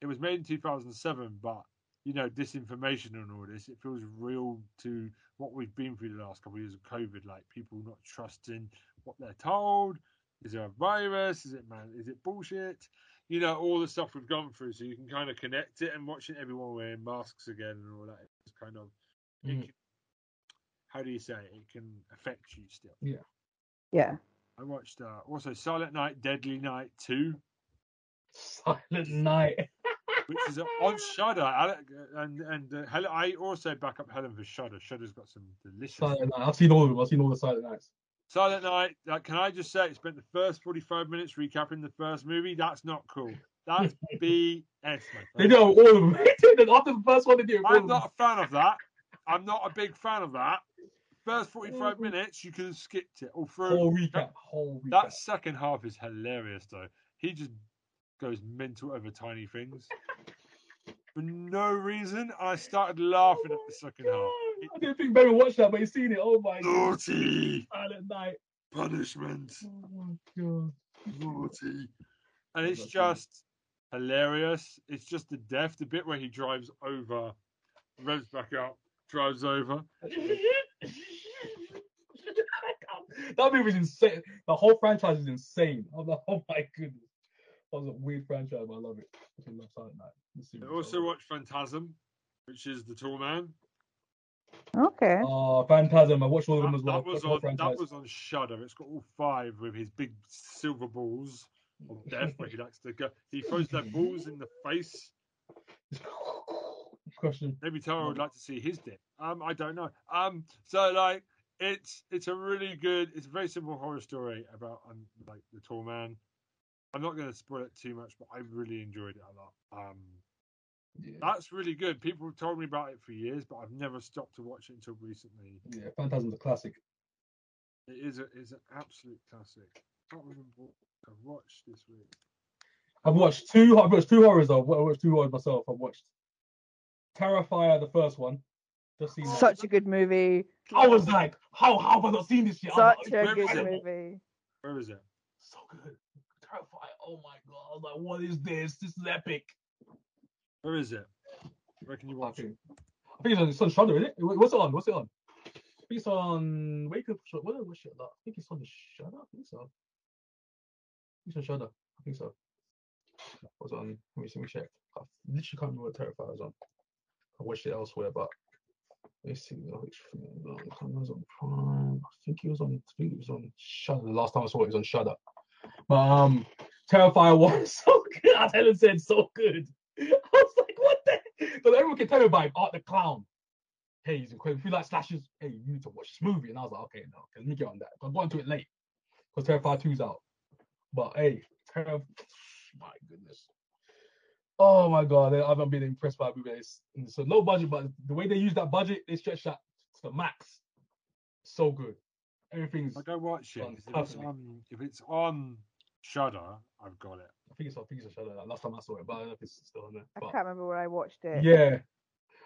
It was made in 2007, but you know disinformation and all this. It feels real to what we've been through the last couple of years of COVID, like people not trusting what they're told. Is there a virus? Is it man? Is it bullshit? You know all the stuff we've gone through, so you can kind of connect it and watching everyone wearing masks again and all that. It's kind of it Mhm. can, how do you say it? it can affect you still. Yeah. Yeah. I watched uh, also Silent Night, Deadly Night Two, Silent Night. which is on Shudder. Alec- And and uh, Helen, I also back up Helen for Shudder. Shudder's got some delicious. Silent Night. I've seen all of them. I've seen all the Silent Nights. Silent Night. Uh, can I just say, it spent the first forty-five minutes recapping the first movie. That's not cool. That's BS, my They do all of them. After the first one, they do I'm not a fan of that. I'm not a big fan of that. First forty-five Mhm. minutes, you could have skipped it all through. Whole recap. Whole recap. That second half is hilarious, though. He just goes mental over tiny things for no reason. And I started laughing at the second half. I didn't think Ben watched that, but he's seen it. Oh my god. Naughty Silent Night. punishment, Oh my god. naughty, and it's just hilarious. It's just the death, the bit where he drives over, revs back up, drives over. that movie's insane. The whole franchise is insane. I'm like, oh my goodness. That was a weird franchise, but I love it. I love Silent Night. I also watched Phantasm, which is the tall man. Okay. Oh, Phantasm. I watched all of them That, as well. that was That's the whole on that was on Shudder. It's got all five with his big silver balls of death where he likes to go. He throws their balls in the face. Question. Maybe Tara would like to see his dick. Um, I don't know. Um, so like it's it's a really good. It's a very simple horror story about um, like the tall man. I'm not going to spoil it too much, but I really enjoyed it a lot. Um, Yeah. that's really good. People have told me about it for years, but I've never stopped to watch it until recently. yeah, Phantasm's a classic. It is a is an absolute classic. Can't remember what I've watched this week. I've watched two. I've watched two horrors. though. I watched two horrors myself. I've watched Terrifier, the first one. Just seen that. Such a good movie. I was like, how how have I not seen this yet? Such like, a good is it? movie. Where is it? So good. Terrifier. Oh my god. I was like, what is this? This is epic. Where is it? Where can you I watch it? I think it's on, it's on Shudder, isn't it? What's it on? What's it on? I think it's on Wake Up. Sh- What was it? I think it's on Shudder. I think so. I it's on Shudder. I think so. Was on. Let me see. Let me check. I literally can't remember what Terrifier was on. I watched it elsewhere, but let's see. Which film it was on Prime. I think it was on. I think it was on Shudder. The last time I saw it, it was on Shudder. But um, Terrifier was so good. As Helen said, so good. I was like, what the? Because everyone can tell me about Art the Clown. Hey, he's incredible. If you like slashes, hey, you need to watch this movie. And I was like, okay, no, let me get on that. I got into it late because Terrifier 2's out. But hey, Terrifier, my goodness. Oh my god, I haven't been impressed by the movie. It's, it's a low budget, but the way they use that budget, they stretch that So Max, so good. Everything's. I go watch it. If it's on, if it's on Shudder, I've got it. I think it's I think it's a Shudder. Like, last time I saw it, but I don't know if it's still on there. I But, can't remember where I watched it. yeah.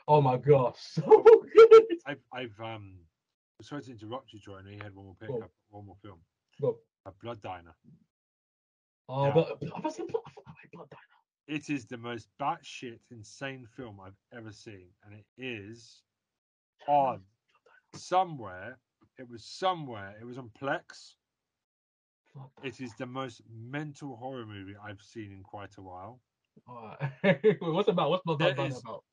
Oh my gosh, so good. I've, I've um, sorry to interrupt you, Troy. I know you had one more pick Go up, one more film. Go. A Blood Diner. Oh, Yeah. but I was in Blood, I Blood Diner. It is the most batshit insane film I've ever seen, and it is on somewhere. It was somewhere. It was on Plex. It is the most mental horror movie I've seen in quite a while. Wait, what's about? What's Blood There is- about?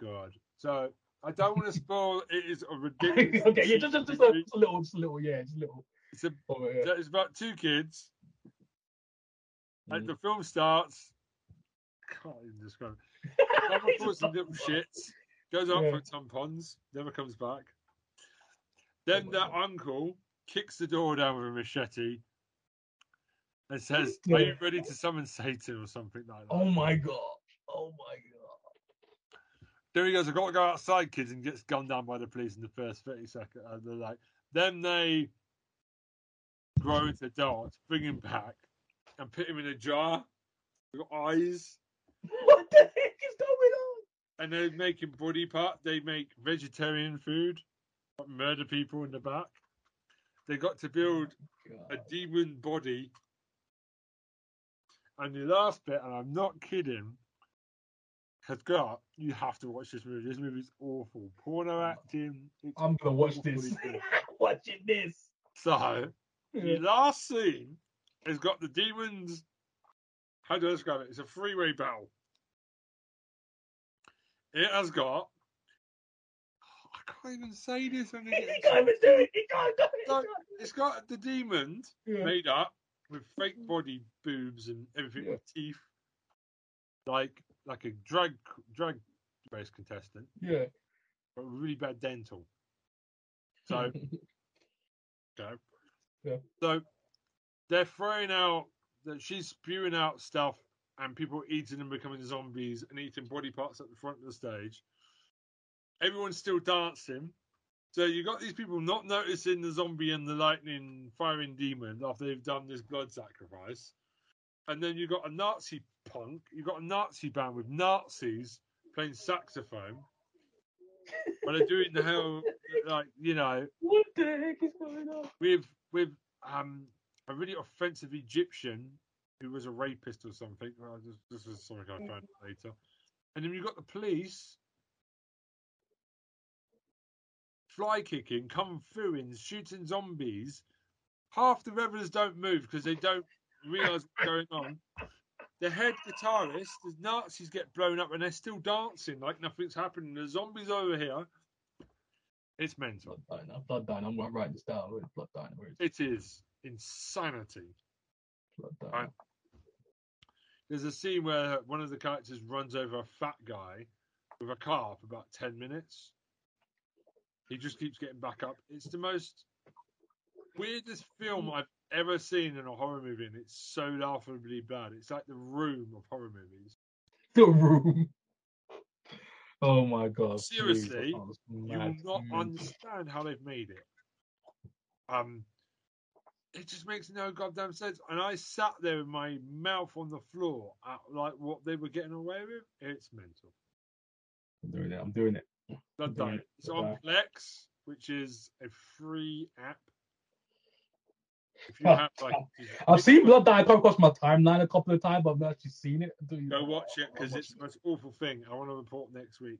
God. So I don't want to spoil. It is a ridiculous. okay, yeah, just, just, just, a, just a little, just a little, yeah, just a little. It's a. Oh, yeah. It's about two kids. And Mm. the film starts. Can't even describe it. Mama calls some little shits. Goes out Yeah. for tampons. Never comes back. Then my that God. uncle kicks the door down with a machete and says, "Are you ready to summon Satan or something like that?" Oh my god. Oh my god. There he goes. I've got to go outside, kids, and gets gunned down by the police in the first thirty seconds. And they're like, then they grow into adults, bring him back, and put him in a jar with eyes. What the heck is going on? and they make him body part. They make vegetarian food, murder people in the back. They got to build oh a demon body. And the last bit, and I'm not kidding, has got you have to watch this movie. This movie's awful. Porno acting. I'm gonna watch this. Watching this. So the last scene has got the demons. How do I describe it? It's a freeway battle. It has got. I can't even say this. He can't even do it. He can't do it. Can't. It's got the demons Yeah. made up with fake mm. body boobs and everything Yeah. with teeth, like like a drag drag race contestant, Yeah. but really bad dental. So go. Yeah. So they're throwing out that she's spewing out stuff and people eating and becoming zombies and eating body parts at the front of the stage. Everyone's still dancing. So you got these people not noticing the zombie and the lightning firing demon after they've done this blood sacrifice. And then you got a Nazi punk, you got a Nazi band with Nazis playing saxophone. But they're doing the hell like, you know, what the heck is going on? with with um a really offensive Egyptian who was a rapist or something. Well, this, this is something I found later. And then you've got the police fly kicking, kung fuing, shooting zombies. Half the revelers don't move because they don't realise what's going on. The head guitarist, the Nazis get blown up and they're still dancing like nothing's happening. The zombies over here. It's mental. Blood Diner. Blood Diner. I'm gonna this down. Where's Blood Diner? Where is It is insanity. Blood Diner? Right. There's a scene where one of the characters runs over a fat guy with a car for about 10 minutes. He just keeps getting back up. It's the most weirdest film I've ever seen in a horror movie, and it's so laughably bad. It's like the room of horror movies. The room. Oh my god. Seriously, that You will not Mm. understand how they've made it. Um, it just makes no goddamn sense. And I sat there with my mouth on the floor at like what they were getting away with. It's mental. I'm doing it. I'm doing it. Blood Diner. It's on. Plex, which is a free app. If you oh, have like, oh. I've seen Blood Diner come across my timeline a couple of times, but I've not actually seen it. You- go watch it because it's the most awful thing. I want to report next week.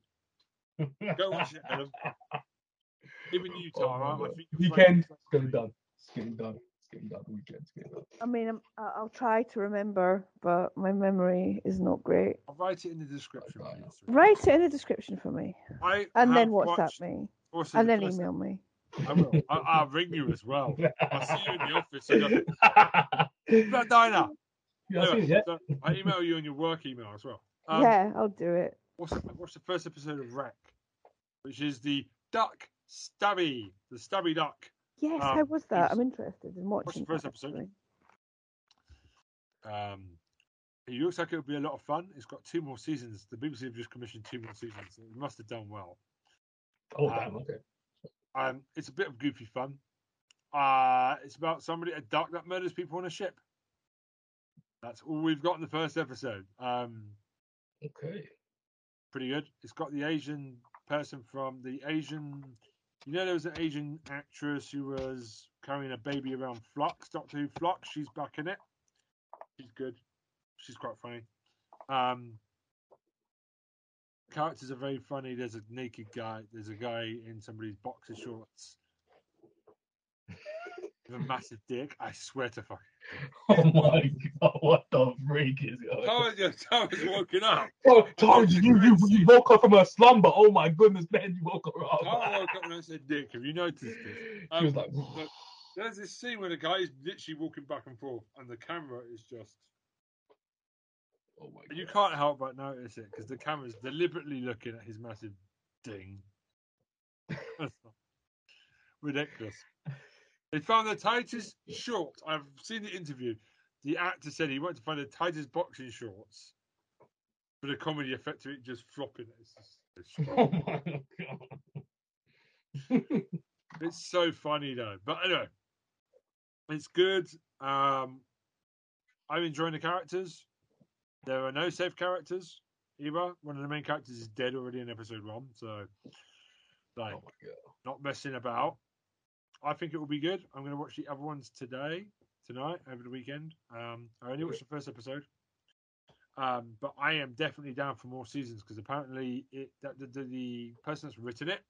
Go watch it, Adam. Even you, Oh Tom. I- think Weekend, find it's getting done. It's getting done. It's getting done. Weekend, it's getting. I mean, I'm, I- I'll try to remember, but my memory is not great. I'll write it in the description. Right. please. Write it in the description for me, I and then have WhatsApp watched me, also and the then first- email me. I will. I, I'll ring you as well. I'll see you in the office. I go, Blood Diner. yeah, I've seen it, yeah. So I email you on your work email as well. Um, yeah, I'll do it. What's the, what's the first episode of Wreck? Which is the duck stabby, the stabby duck. Yes, um, how was that? it's- I'm interested in watching. the first that, episode? actually. Um, it looks like it'll be a lot of fun. It's got two more seasons. The BBC have just commissioned two more seasons. It must have done well. Oh, Um, damn. Okay. Um, it's a bit of goofy fun. Uh, it's about somebody a duck that murders people on a ship. That's all we've got in the first episode. Um, Okay. pretty good. It's got the Asian person from the Asian. You know, there was an Asian actress who was carrying a baby around Flux, Doctor Who Flux. She's back in it. She's good. She's quite funny. Um, characters are very funny. There's a naked guy. There's a guy in somebody's boxer shorts a massive dick. I swear to fuck. Oh my god, what the freak is going on? Tara's, just- Tara's woken up. Oh, Tara, you, you, you woke up from a slumber. Oh my goodness, man, you woke her up. Tara woke up and I said, "Dick, have you noticed this?" she was Um, like, look, There's this scene where the guy is literally walking back and forth, and the camera is just. oh my god. You can't help but notice it because the camera's deliberately looking at his massive ding. Ridiculous. They found the tightest shorts. I've seen the interview. The actor said he wanted to find the tightest boxing shorts for the comedy effect of it just flopping. It's, just, it's, Oh my god. it's so funny though. But anyway, it's good. Um, I'm enjoying the characters. There are no safe characters either. One of the main characters is dead already in episode one, so like oh not messing about. I think it will be good. I'm going to watch the other ones today, tonight, over the weekend. Um, I only watched the first episode, um, but I am definitely down for more seasons because apparently it that the, the, the person that's written it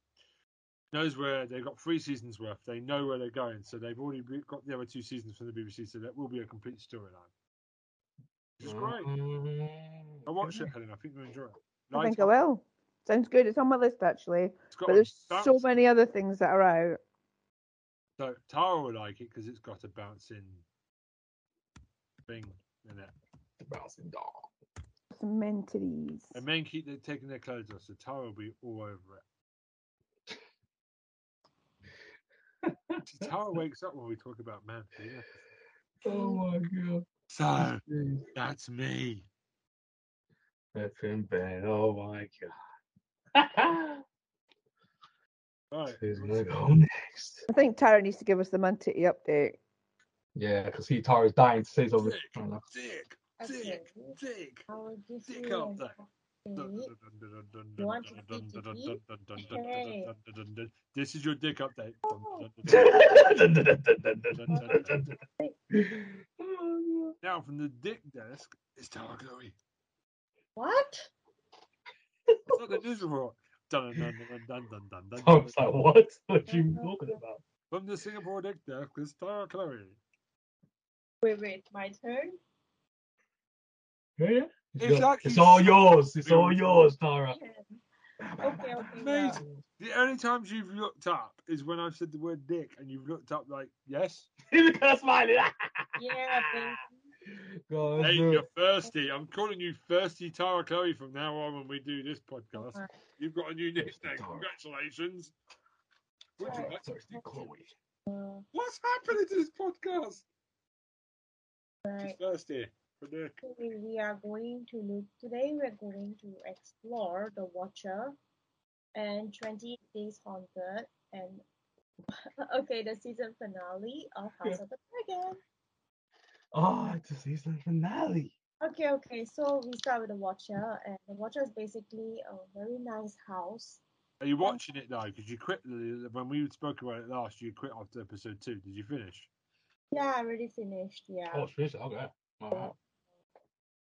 knows where they've got three seasons worth. They know where they're going, so they've already got the other two seasons from the BBC. So that will be a complete storyline, which is great. I watch it, Helen. I think you'll enjoy it. I think I will. Sounds good. It's on my list actually, but there's so many other things that are out. So Tara will like it because it's got a bouncing thing in it. The bouncing dog. Some mentalities. And men keep they taking their clothes off, so Tara will be all over it. See, Tara wakes up when we talk about men. Yeah. Oh my god. So that's me. That's in bed. Oh my god. Right. Who's gonna go next? I think Tara needs to give us the Mantiti update. Yeah, because he Tara's dying to say something. Dick, dick, Okay. dick, dick. I will Dick up there. update. You want to see Kiki? Hey. This is your dick update. Oh. Now from the dick desk, it's Tara Chloe. What? It's not the news report. Dun, dun, dun, dun, dun, dun, dun, I was like, what? What are you talking about? From the Singapore dick desk, it's Tara Chloe. Wait, wait, my turn. Yeah. It's It's, It's all yours. It's all Yours. Tara. Okay, okay. The only times you've looked up is when I've said the word dick and you've looked up like, yes? Look at her smiling. Yeah, baby. God, Hey, you're thirsty. I'm calling you Thirsty Tara Chloe from now on when we do this podcast. Alright. You've got a new nickname. Congratulations. Would you like- Thirsty Chloe. What's happening to this podcast? right. She's thirsty for dick. We are going to look today we're going to explore the watcher and 20 days haunted and okay the season finale of house of the dragon Oh, it's the season finale. okay okay so we start with the watcher and the watcher is basically a very nice house Are you watching it now? Because you quit when we spoke about it last. You quit after episode two. Did you finish? yeah i already finished yeah Oh, fish. Okay. Alright.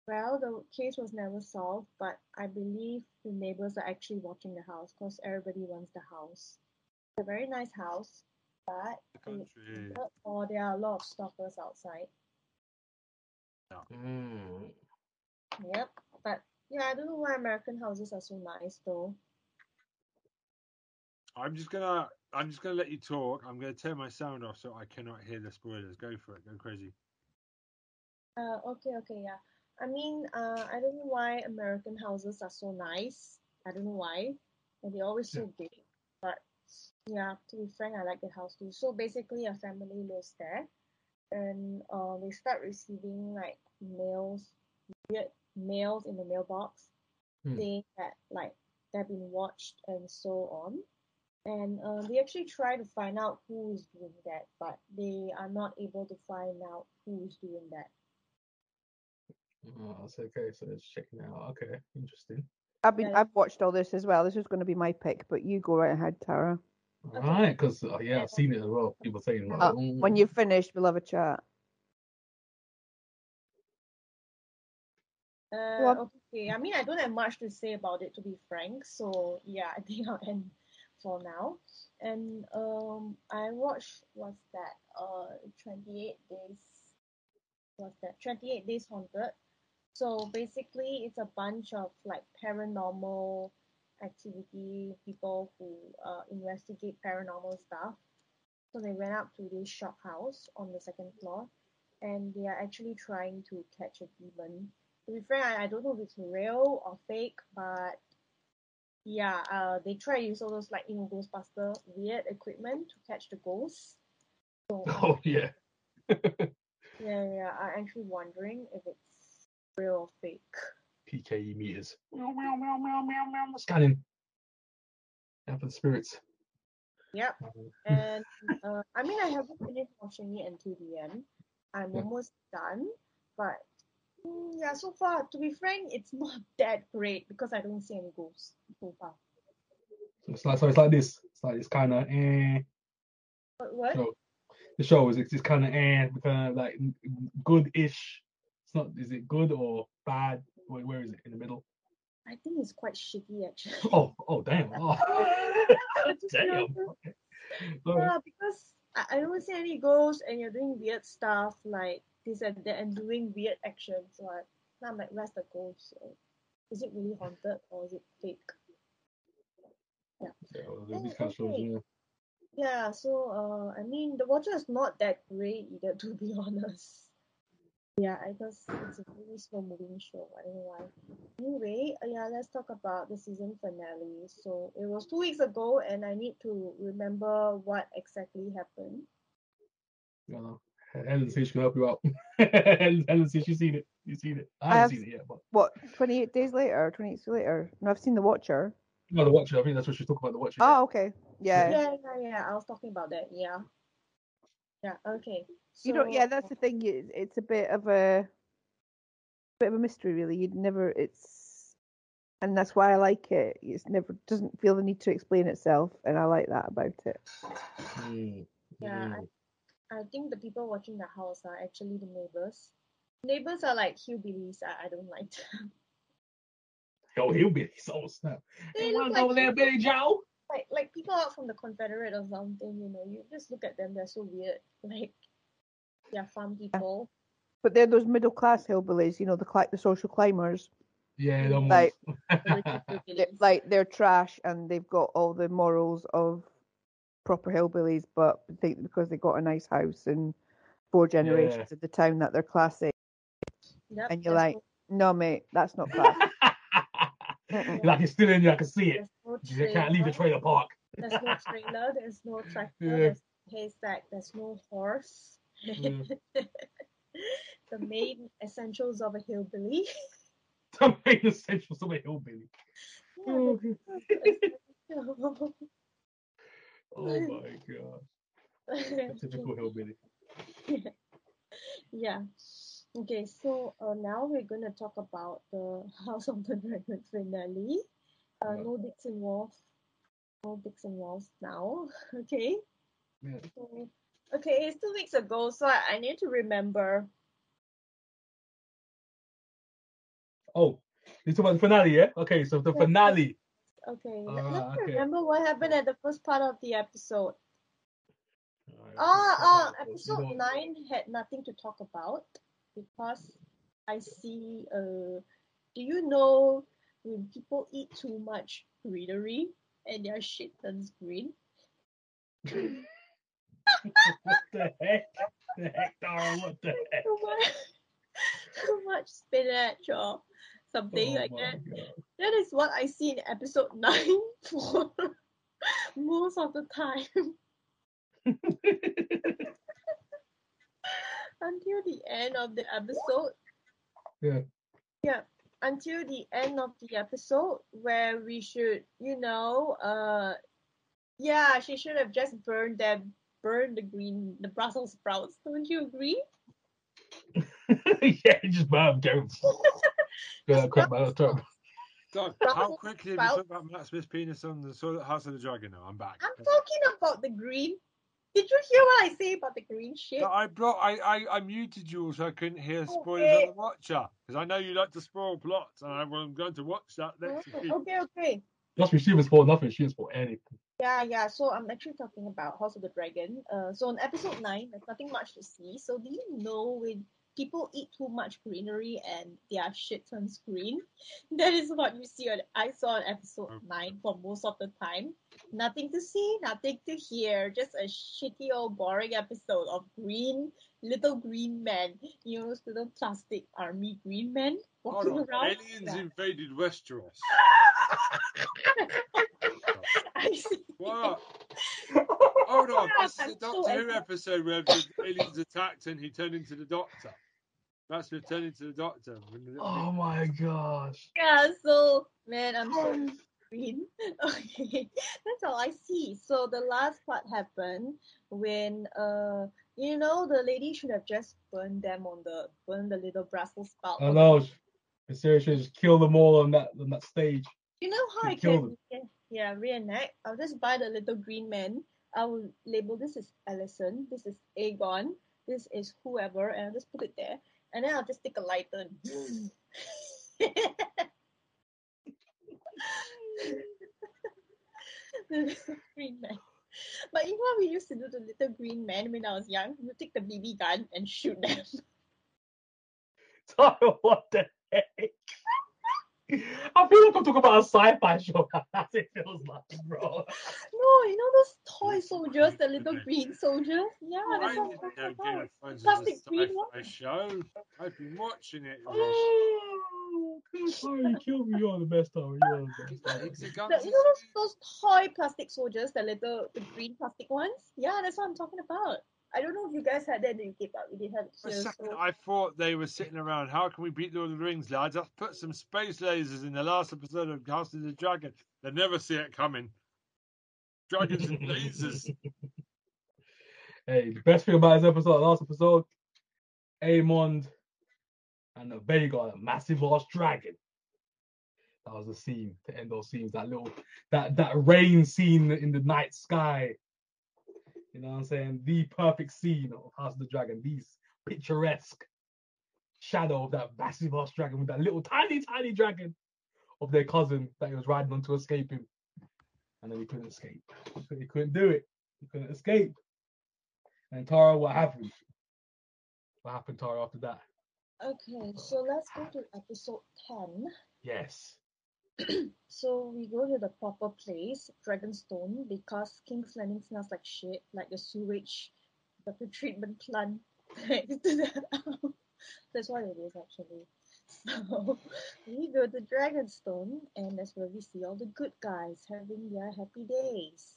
well the case was never solved but i believe the neighbors are actually watching the house because everybody wants the house it's a very nice house but The country. or there are a lot of stalkers outside. Mm. Yep. But yeah, I don't know why American houses are so nice though. I'm just gonna. I'm just gonna let you talk. I'm gonna turn my sound off so I cannot hear the spoilers. Go for it. Go crazy. Uh, okay, okay, yeah. I mean, uh, I don't know why American houses are so nice. I don't know why, and they're always so big. But yeah, to be frank, I like the house too. So basically, a family lives there, and uh, they start receiving like mails, weird mails in the mailbox, Hmm. saying that like they've been watched and so on. and uh, they actually try to find out who is doing that, but they are not able to find out who is doing that. Oh, that's okay. So it's checking out. Okay, interesting. I've been Yeah. I've watched all this as well. This was going to be my pick, but you go right ahead, Tara. All right, because uh, yeah, I've seen it as well. People saying like, "Mm." When you've finished, we'll have a chat. Uh, Well- okay, I mean, I don't have much to say about it, to be frank. So yeah, I think I'll end for now. And um, I watched what's that? Uh, Twenty Eight Days. What's that? Twenty Eight Days Haunted. So basically, it's a bunch of like paranormal activity people who uh, investigate paranormal stuff. So they went up to this shop house on the second floor, and they are actually trying to catch a demon to be frank, I, I don't know if it's real or fake, but yeah, uh, they try to use all those like you know Ghostbuster weird equipment to catch the ghosts. So oh yeah, yeah, yeah, I'm actually wondering if it's real or fake. PKE meters. Meow meow meow meow meow meow. Scanning. Yeah, for the spirits. Yep. And uh, I mean, I haven't finished watching it until the end. I'm Yeah. almost done, but mm, yeah, so far, to be frank, it's not that great because I don't see any ghosts so far. So it's like so it's like this. It's like it's kind of eh. But what? show. The show is it's, it's kind of eh, kind of like good-ish. It's not. Is it good or bad? Where, where is it in the middle? I think it's quite shitty actually. Oh, oh, damn. Oh. damn. Okay. Yeah, because I, I don't see any ghosts and you're doing weird stuff like this and that and doing weird actions. So I, now I'm like, where's the ghost? So, is it really haunted or is it fake? Yeah, well, these kind of yeah. Yeah, so uh, I mean, The water is not that great either, to be honest. Yeah, I guess it's a really slow moving show. I don't know why. Anyway, uh, yeah, let's talk about the season finale. So it was two weeks ago, and I need to remember what exactly happened. You know, Helen says she can help you out. Helen, Helen says she's seen it. You've seen it. I I haven't have- seen it yet, but What? Twenty eight days later? Twenty eight days later? No, I've seen The Watcher. no, the Watcher. I think that's what she's talking about. The Watcher. Oh, okay. Yeah. Yeah, yeah, yeah. I was talking about that. Yeah. Yeah. Okay. You don't. Yeah, that's the thing. It's, it's a bit of a bit of a mystery, really. You'd never. It's, and that's why I like it. It's never doesn't feel the need to explain itself, and I like that about it. Mm, Yeah, mm. I think the people watching the house are actually the neighbors. Neighbors are like hillbillies. I, I don't like them. Oh, hillbilly. So snap. They Hey, look wanna like go over there, Billy Joe? like like people out from the Confederate or something, you know, you just look at them, they're so weird. Like they're farm people. But they're those middle class hillbillies, you know, the cli- the social climbers. Yeah, Like- ones. the rich They're, like they're trash and they've got all the morals of proper hillbillies, but think because they've got a nice house and four generations of the town that they're classy. Yep, and you're there's like, No, mate, that's not classy. Like it's still in there. I can see it. no, You can't leave the trailer, trailer park. There's no trailer, there's no tractor, Yeah. there's no haystack, there's no horse. Mm. the main essentials of a hillbilly. The main essentials of a hillbilly. Yeah, Oh, oh my god. A typical hillbilly. yeah. Okay, so uh, now we're gonna talk about the House of the Dragon finale. Uh, Yeah. no dicks involved. No dicks involved now. Okay. Yeah. So, okay, it's two weeks ago, so I, need to remember. Oh, talking about the finale, yeah? Okay, so the finale. Okay, let, let Ah, me okay. remember what happened at the first part of the episode. Alright, Ah, ah, so, you episode know- nine had nothing to talk about because I see. Uh, do you know when people eat too much greenery and their shit turns green? what the heck? The heck, Dara? What the heck? Too much, spinach or something Oh like that. God. That is what I see in episode nine for most of the time until the end of the episode. Yeah. Yeah, until the end of the episode where we should, you know, uh, Yeah, she should have just burned them, burned the green, the Brussels sprouts. Don't you agree? yeah, he just burn Jones. yeah, crap, my term. Doug, Brussels how quickly have you sprouts. talked about Matt Smith's penis on the Soul- House of the Dragon now? I'm back. I'm talking about the green. Did you hear what I say about the green shit? No, I brought I, I I muted you so I couldn't hear spoilers Okay. on the Watcher because I know you like to spoil plots and I, am going to watch that next Oh, week. okay, okay. Just be she was for nothing, she was for anything. Yeah, yeah. So I'm actually talking about House of the Dragon. Uh, so in episode nine, there's nothing much to see. So do you know when people eat too much greenery and their shit turns green? That is what you see. On, I saw in episode nine for most of the time. Nothing to see, nothing to hear. Just a shitty old boring episode of green little green men. You know, those little plastic army green men Hold walking on, around. aliens Yeah. invaded Westeros. I. What? Hold on, Yeah, this is the Doctor Who episode where the aliens attacked and he turned into the Doctor. That's returning to the Doctor. when the little Oh my gosh. Yeah, so man, I'm so green. Okay, that's all I see. So the last part happened when uh you know the lady should have just burned them on the burned the little Brussels sprout. I know. Seriously, just kill them all on that on that stage. You know how I You can yeah, yeah reenact? I'll just buy the little green man. I will label this is Alicent, this is Aegon, this is whoever, and I'll just put it there. And then I'll just take a lighter. and- the green man. But you know what we used to do to little green men when I was young? We take the BB gun and shoot them. So what the heck? I feel like I'm talking about a sci-fi show. That's it feels like, bro. No, you know those toy soldiers, the little green soldiers? Yeah, well, that's what I'm know talking about. Thrones Plastic a green sci-fi show. I've been watching it. Oh, sorry, you killed me. You're the best, Tara. You're the best. It's The, you know those, those toy plastic soldiers, the little the green plastic ones? Yeah, that's what I'm talking about. I don't know if you guys had that in the UK, but we did have it For a here. second, So I thought they were sitting around. How can we beat Lord of the Rings, lads? Let's put some space lasers in the last episode of House of the Dragon. They never see it coming. Dragons and lasers. Hey, the best thing about this episode, last episode, Aemond and the Vhagar, a massive ass dragon. That was the scene to end those scenes. That little that that rain scene in the night sky. You know what I'm saying? The perfect scene of House of the Dragon. These picturesque shadow of that massive ass dragon with that little tiny, tiny dragon of their cousin that he was riding on to escape him. And then he couldn't escape. He couldn't do it. He couldn't escape. And Tara, what happened? What happened, Tara, after that? okay, so let's go to episode ten. Yes. So we go to the proper place, Dragonstone, because King's Landing smells like shit, like the sewage, the treatment plant. next to the- That's what it is actually. So we go to Dragonstone, and that's where we see all the good guys having their happy days.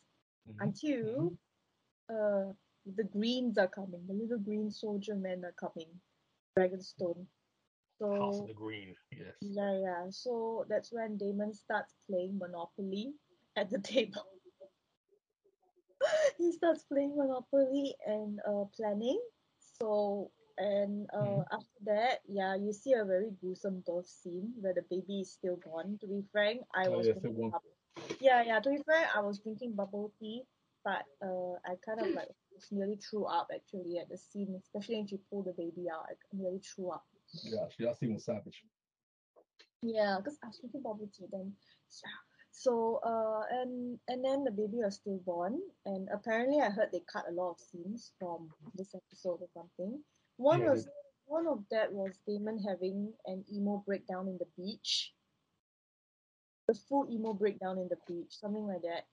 Until uh the greens are coming, the little green soldier men are coming. Dragonstone. House So of the Green. Yes. yeah, yeah. So that's when Daemon starts playing Monopoly at the table. he starts playing Monopoly and uh, planning. So and uh, Mhm. after that, yeah, you see a very gruesome birth scene where the baby is still born. To be frank, I Oh, was yeah, drinking bubble- yeah, yeah. To be frank, I was drinking bubble tea, but uh, I kind of like nearly threw up actually at the scene, especially when she pulled the baby out. I nearly threw up. Yeah, that scene was savage. Yeah, because I was drinking bubble tea then. Yeah. So uh and and then the baby was stillborn and apparently I heard they cut a lot of scenes from this episode or something. One Yeah, was one of that was Daemon having an emo breakdown in the beach. The full emo breakdown in the beach, something like that.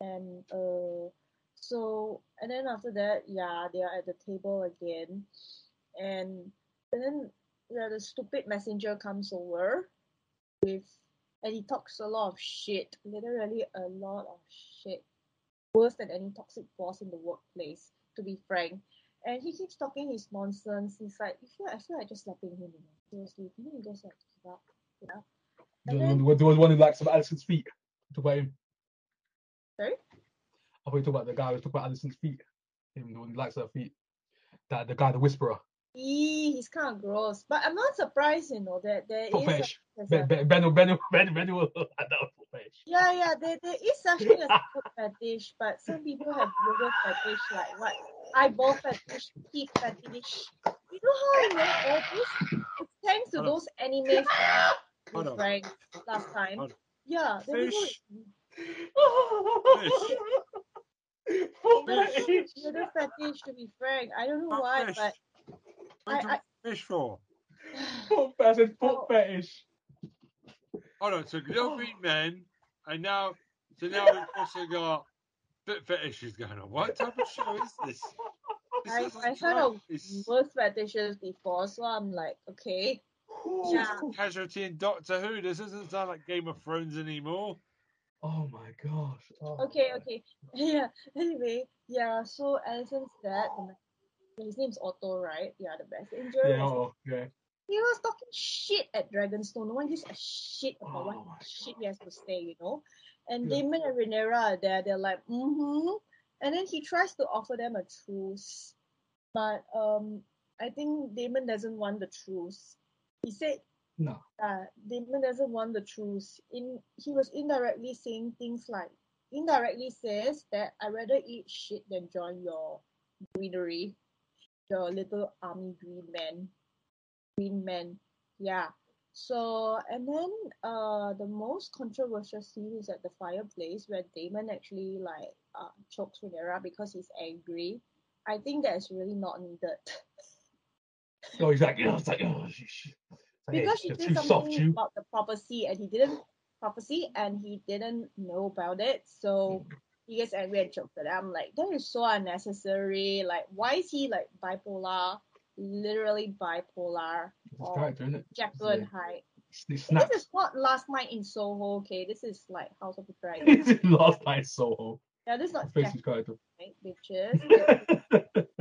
And uh so and then after that, yeah, they are at the table again. And and then yeah, the stupid messenger comes over with and he talks a lot of shit, literally a lot of shit. Worse than any toxic boss in the workplace, to be frank. And he keeps talking his nonsense. He's like, I feel, I feel like just slapping him. You know? Seriously, you know, you just like give up. Yeah. There And then, there was one in like some Alicent's feet. To about him. sorry? I thought you talking about the guy who talking about Alicent's feet. Him, the one who likes her feet. That the guy, the whisperer. Eee, he's kind of gross. But I'm not surprised, you know, that there Foot is. a- fetish. there's Ben, a- ben, ben, ben, ben, ben will have that foot fetish. Yeah, yeah, there, there is such thing as foot fetish, but some people have yoga fetish, like what eyeball fetish, teeth fetish. You know how I know all this? It's thanks to Hold on. those animes Hold with on. Frank last time. Hold on. Yeah, there we go. Fish. Foot There's fetish. yoga fetish to be frank. I don't know Not why, fish. but What are you I- talking fish for? Foot I said foot Oh. fetish. Hold on, so Little Green oh. Men, and now, so now we've also got foot fetishes going on. What type of show is this? This I, doesn't I heard sound- of it's worse fetishes before, so I'm like, okay. Yeah. Casualty in Doctor Who. This doesn't sound like Game of Thrones anymore. Oh my gosh. Oh Okay, my okay. Yeah. Anyway, yeah. So Alicent's dad, the ma- his name's Otto, right? Yeah, the best angel. Yeah, oh, yeah. He was talking shit at Dragonstone. No one gives a shit about Oh what shit he has to say, you know. And Yeah. Daemon and Rhaenyra are there. They're like, mm-hmm. And then he tries to offer them a truce, but um, I think Daemon doesn't want the truce. He said No. uh, Daemon doesn't want the truth. In he was indirectly saying things like indirectly says that I rather eat shit than join your greenery, your little army green man, green man. Yeah. So and then uh the most controversial scene is at the fireplace where Daemon actually like uh chokes Rhaenyra because he's angry. I think that's really not needed. No, exactly yeah, it's like, oh, sh- sh- it's like, because hey, she did too soft, something you. about the prophecy and he didn't prophecy and he didn't know about it so he gets angry and choked it i'm like that is so unnecessary like why is he like bipolar literally bipolar It's character, isn't it? Jekyll and Hyde. This is not last night in Soho, okay? This is like House of the Dragon. This is last night in Soho. yeah, this is not Face Jekyll character. and Hyde, bitches.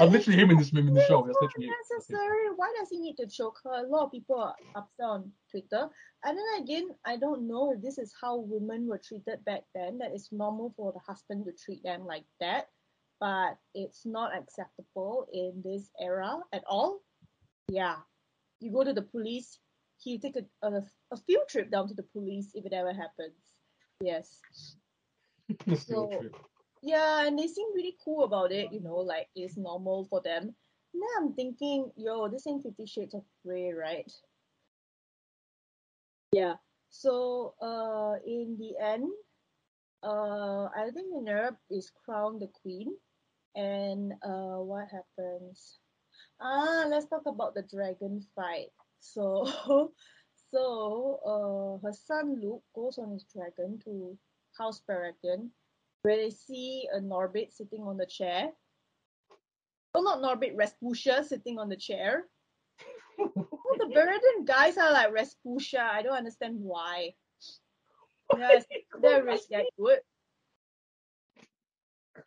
I'm literally him in this in the show. That's literally it. That's Why does he need to choke her? A lot of people are upset on Twitter. And then again, I don't know if this is how women were treated back then. That it's normal for the husband to treat them like that. But it's not acceptable in this era at all. Yeah. You go to the police, you take a, a, a field trip down to the police if it ever happens. Yes. Field So- trip. Yeah, and they seem really cool about it, you know, like it's normal for them. Now I'm thinking, yo, this ain't Fifty Shades of Grey, right? Yeah. So, uh, in the end, uh, I think Minerva is crowned the queen, and uh, what happens? Ah, let's talk about the dragon fight. So, so, uh, her son Luke goes on his dragon to House Baratheon, where they see a Norbit sitting on the chair. Oh, not Norbit, Rasputia sitting on the chair. All the Baratheon guys are like Rasputia. I don't understand why. Yes, they're really that good.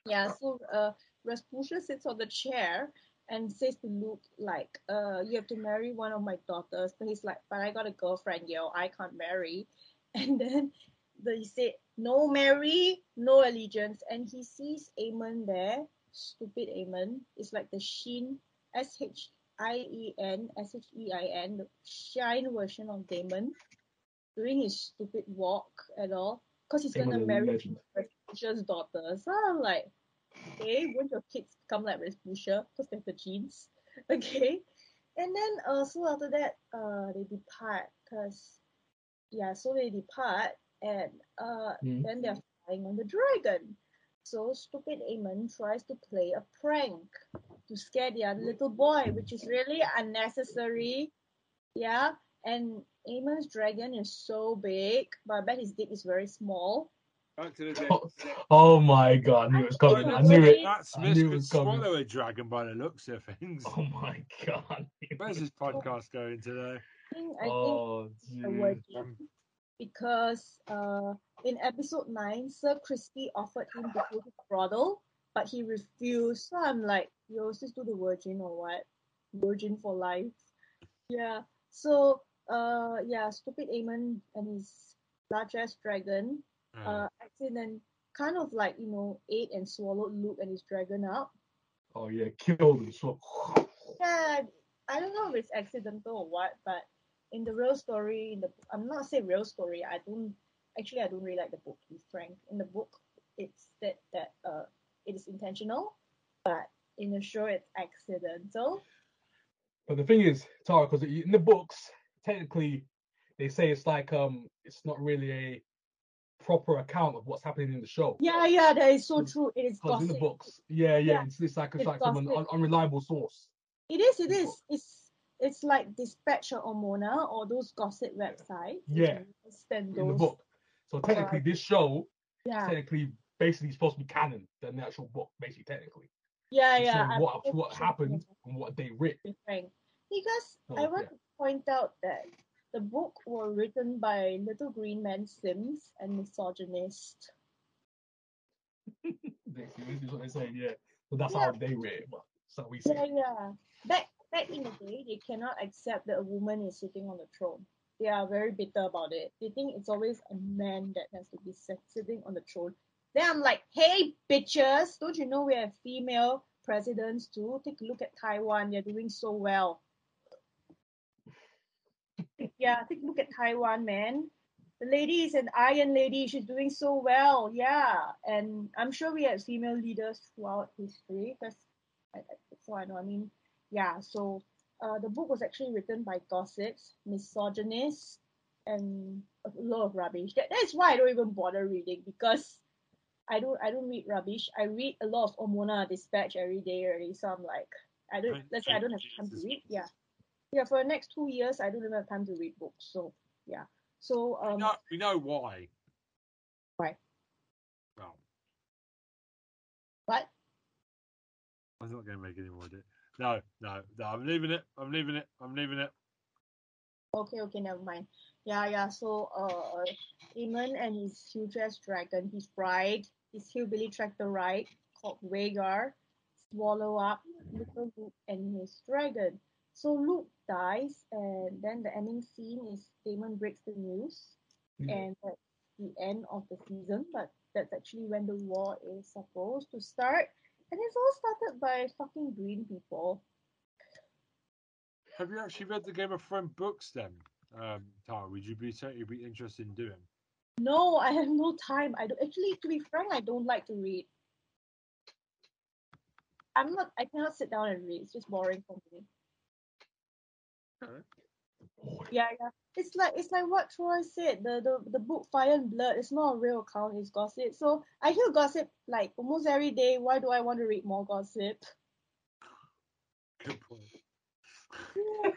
Yeah, so uh, Rasputia sits on the chair and says to Luke, like, uh, you have to marry one of my daughters. But he's like, but I got a girlfriend, yo, I can't marry. And then the, he said, no marry, no allegiance. And he sees Aemond there, stupid Aemond. It's like the Shein, S H I E N, S H E I N, the shine version of Daemon, doing his stupid walk at all. Because he's gonna marry legend. Rasputia's daughter. So I'm like, okay, won't your kids become like Rasputia? Because they have the genes. Okay. And then uh, so after that, uh, they depart. Cause yeah, so they depart, and uh, Mhm. then they're flying on the dragon. So stupid Aemond tries to play a prank to scare the other little boy, which is really unnecessary. Yeah, and Aemond's dragon is so big, but I bet his dick is very small. Back to the day. Oh, oh my god, I knew it was coming. I knew it. That I Smith knew could coming. swallow a dragon by the looks of things. Oh my god. Where's this podcast going today? I think, I Oh, the dude. word Um, because uh, in episode 9, Sir Crispy offered him to go to brothel, but he refused. So I'm like, yo, is this to the virgin or what? Virgin for life. Yeah. So, uh, yeah, stupid Aemond and his large ass dragon uh, uh, accident kind of like you know ate and swallowed Luke and his dragon up. Oh yeah, killed him. So Yeah, I don't know if it's accidental or what, but in the real story, in the I'm not say real story. I don't actually I don't really like the book. To be frank, in the book it's that that uh it is intentional, but in the show it's accidental. But the thing is, Tara, because in the books, technically, they say it's like um, it's not really a proper account of what's happening in the show. Yeah, yeah, that is so true. It is Because in the books, yeah, yeah, Yeah, it's, it's like it's it's like from an un- unreliable source. It is. It is. It's it's like Dispatch or Omona or those gossip websites. Yeah, Stand in the book. So technically, this show Yeah. technically basically supposed to be canon than the actual book, basically technically. Yeah, It's yeah. what what happened and what they writ. Because I want yeah. to point out that the book were written by Little Green Man Sims and misogynist. Basically, this is what they're saying. Yeah, so that's Yeah. how they read it, But so we see. Yeah, yeah. Back back in the day, they cannot accept that a woman is sitting on the throne. They are very bitter about it. They think it's always a man that has to be sitting on the throne. Then I'm like, hey, bitches, don't you know we have female presidents too? Take a look at Taiwan. They're doing so well. yeah, take a look at Taiwan, man. The lady is an iron lady. She's doing so well. Yeah. And I'm sure we had female leaders throughout history. That's I- so I know. I mean, yeah. So uh, the book was actually written by gossips, misogynists, and a lot of rubbish. That, that's why I don't even bother reading because I don't I don't read rubbish. I read a lot of Omona Dispatch every day already. So I'm like, I don't. Let's say I don't have time to read. Yeah, yeah. For the next two years, I don't even have time to read books. So yeah. So We um, know, we know why. Why? Well, what? I'm not going to make any more of it. No, no, no. I'm leaving it. I'm leaving it. I'm leaving it. Okay, okay, never mind. Yeah, yeah. So, uh, Aemond and his huge-ass dragon, his bride, his hillbilly tractor ride called Vhagar, swallow up little Luke and his dragon. So Luke dies, and then the ending scene is Daemon breaks the news, Yeah. and that's the end of the season. But that's actually when the war is supposed to start, and it's all started by fucking green people. Have you actually read the Game of Thrones books then, um, Tara? Would you be certainly be interested in doing? No, I have no time. I don't actually to be frank, I don't like to read. I'm not I cannot sit down and read. It's just boring for me. Yeah, yeah. It's like it's like what Troy said. The the, the book Fire and Blood is not a real account, it's gossip. So I hear gossip like almost every day. Why do I want to read more gossip? Good point. I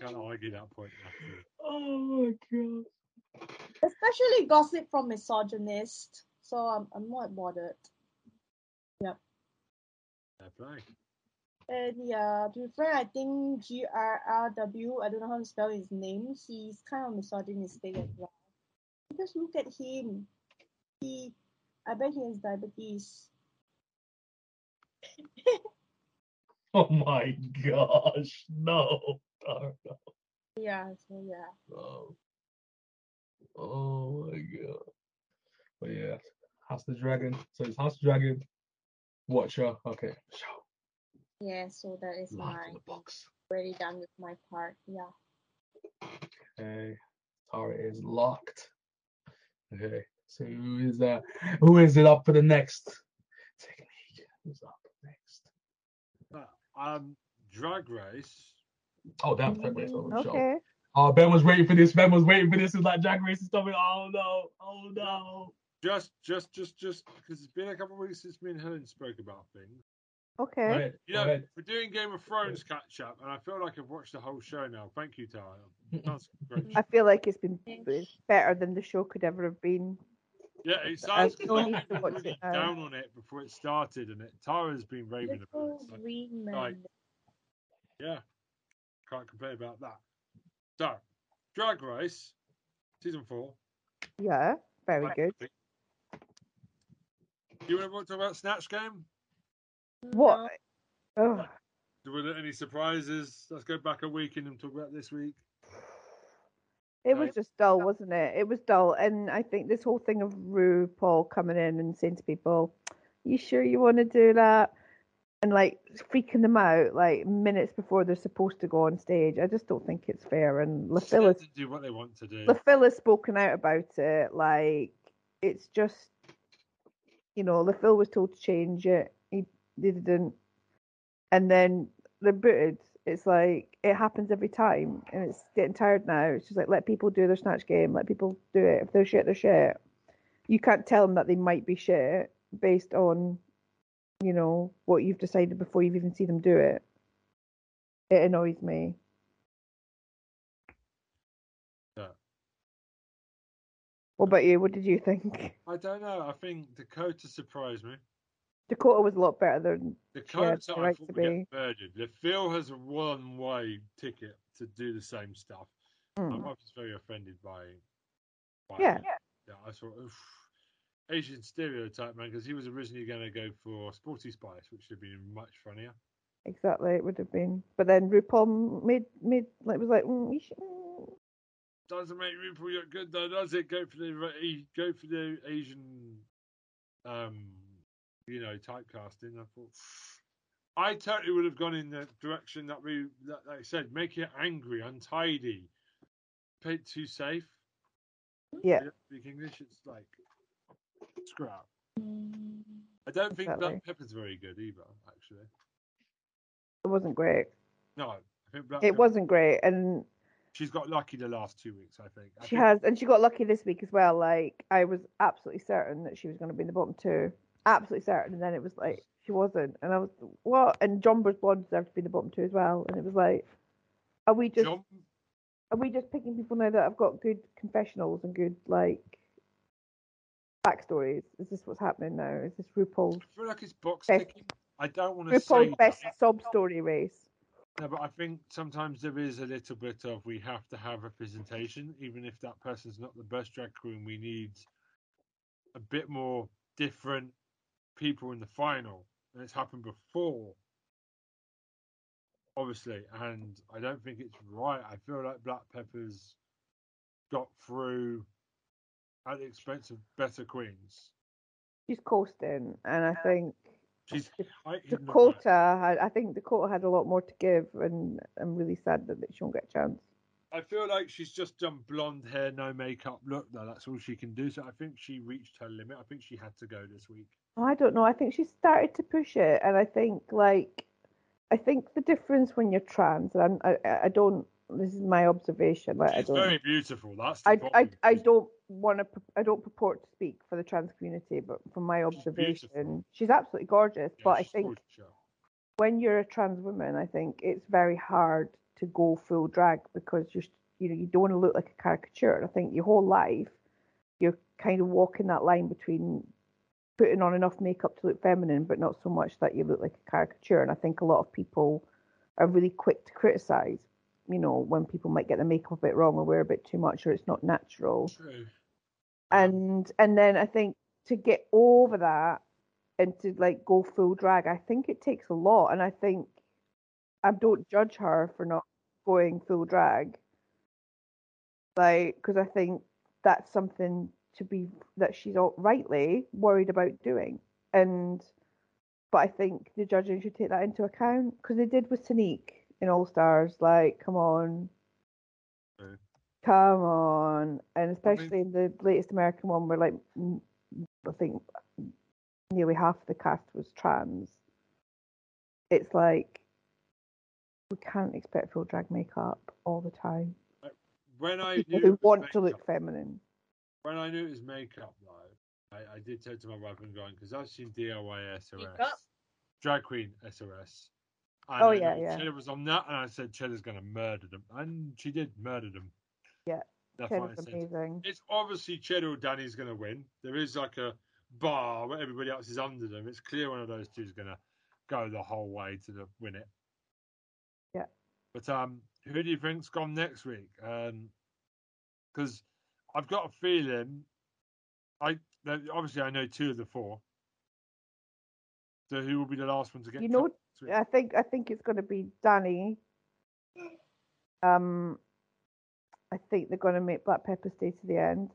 can't argue that point. Actually. Oh my god. Especially gossip from misogynists. So I'm I'm not bothered. Fair play. And yeah, to be frank, I think G R R W, I don't know how to spell his name. He's kind of misogynistic as well. Because look at him. He, I bet he has diabetes. Oh my gosh. No. Tara, no. Yeah, so yeah. Oh. Oh my god. But yeah, House the Dragon. So it's House the Dragon, Watcher. Okay. Show. Yeah, so that is Live my in the box. already done with my part. Yeah. Okay. Tara is locked. Okay. So who is uh who is it up for the next? technique? Who's up next? Uh, um, Drag Race. Oh damn, Drag Race on show. Okay. Oh Ben was waiting for this. Ben was waiting for this. It's like Drag Race is coming. Oh no. Oh no. Just, just, just, just because it's been a couple of weeks since me and Helen spoke about things. Okay. Go ahead. You know, ahead. we're doing Game of Thrones catch up, and I feel like I've watched the whole show now. Thank you, Tara. That's great. I feel like it's been better than the show could ever have been. Yeah, it I sounds don't like to watch it now. down on it before it started, and it Tara's been raving about it. So, like- yeah, can't complain about that. So, Drag Race, season four. Yeah, very Like, good. Do you want to talk about Snatch Game? What? Oh, Were there any surprises? Let's go back a week and talk about this week. It was just dull, wasn't it? It was dull, and I think this whole thing of RuPaul coming in and saying to people, "You sure you want to do that?" and like freaking them out like minutes before they're supposed to go on stage. I just don't think it's fair. And Just let has do what they want to do. Le Fil has spoken out about it. Like it's just, you know, Le Fil was told to change it. He they didn't, and then they're booted. It's like it happens every time, and it's getting tired now. It's just like let people do their snatch game. Let people do it. If they're shit, they're shit. You can't tell them that they might be shit based on, you know, what you've decided before you've even seen them do it. It annoys me. Yeah. What about you? What did you think? I don't know. I think Dakota surprised me. Dakota was a lot better than Dakota, the I right to be. murdered. Le Fil has a one-way ticket to do the same stuff. My Mm. wife was very offended by. by Yeah. it. Yeah, I thought, oof, Asian stereotype, man, because he was originally going to go for Sporty Spice, which would have been much funnier. exactly it would have been. But then RuPaul made made like was like mm. Doesn't make RuPaul look good though, does it? Go for the go for the Asian, um, you know, typecasting. I thought, I totally would have gone in the direction that we, that, like I said, make it angry, untidy, play it too safe. yeah. Speak English. It's like screw up. Mm. I don't think. Black Peppa's very good either. Actually, It wasn't great. no, I think Black It Pepper- wasn't great, and She's got lucky the last two weeks. I think. I she think has, and she got lucky this week as well. Like I was absolutely certain that she was going to be in the bottom two, absolutely certain, and then it was like she wasn't, and I was what? And Jonbers Blonde deserved to be in the bottom two as well, and it was like, are we just John, are we just picking people now that have got good confessionals and good like backstories? Is this what's happening now? Is this RuPaul's I feel like it's box Best- ticking. I don't want to say RuPaul's best that. sob story race? No, but I think sometimes there is a little bit of we have to have representation, even if that person's not the best drag queen. We need a bit more different people in the final, and it's happened before, obviously. And I don't think it's right. I feel like Black Peppa's got through at the expense of better queens. She's coasting, and I think She's Dakota had. I think Dakota had a lot more to give, and I'm really sad that she won't get a chance. I feel like she's just done blonde hair, no makeup look. Though that's all she can do. So I think she reached her limit. I think she had to go this week. I don't know. I think she started to push it, and I think like, I think the difference when you're trans, and I'm, I, I- don't. This is my observation. Like, I don't. very beautiful. That's I, I. I don't want to. I don't purport to speak for the trans community, but from my She's observation, beautiful. she's absolutely gorgeous. yeah, but I think gorgeous, when you're a trans woman, I think it's very hard to go full drag because you're, you know, you don't want to look like a caricature. And I think your whole life, you're kind of walking that line between putting on enough makeup to look feminine, but not so much that you look like a caricature. And I think a lot of people are really quick to criticize. You know, when people might get the makeup a bit wrong or wear a bit too much or it's not natural True. and and then I think to get over that and to like go full drag, I think it takes a lot, and I think I don't judge her for not going full drag, like because I think that's something to be that she's all rightly worried about doing, and but I think the judging should take that into account because they did with Sneak in All Stars, like come on. True. Come on, and especially in the latest American one, where like I think nearly half the cast was trans. It's like we can't expect full drag makeup all the time. When I People knew who it was want to look feminine. when I knew it was makeup though, I, I did say to my wife and going because I've seen DIY SOS, Makeup? drag queen SRS. And Oh, I yeah, yeah. Cheddar was on that, and I said Cheddar's going to murder them, and she did murder them. Yeah, that's what I said. amazing. It's obviously Cheddar or Danny's going to win. There is like a bar where everybody else is under them. It's clear one of those two is going to go the whole way to the, win it. But um, who do you think's gone next week? Because I've got a feeling. I obviously I know two of the four. So who will be the last one to get? You know, cut next week? I think I think it's going to be Danny. Um, I think they're going to make Black Peppa stay to the end.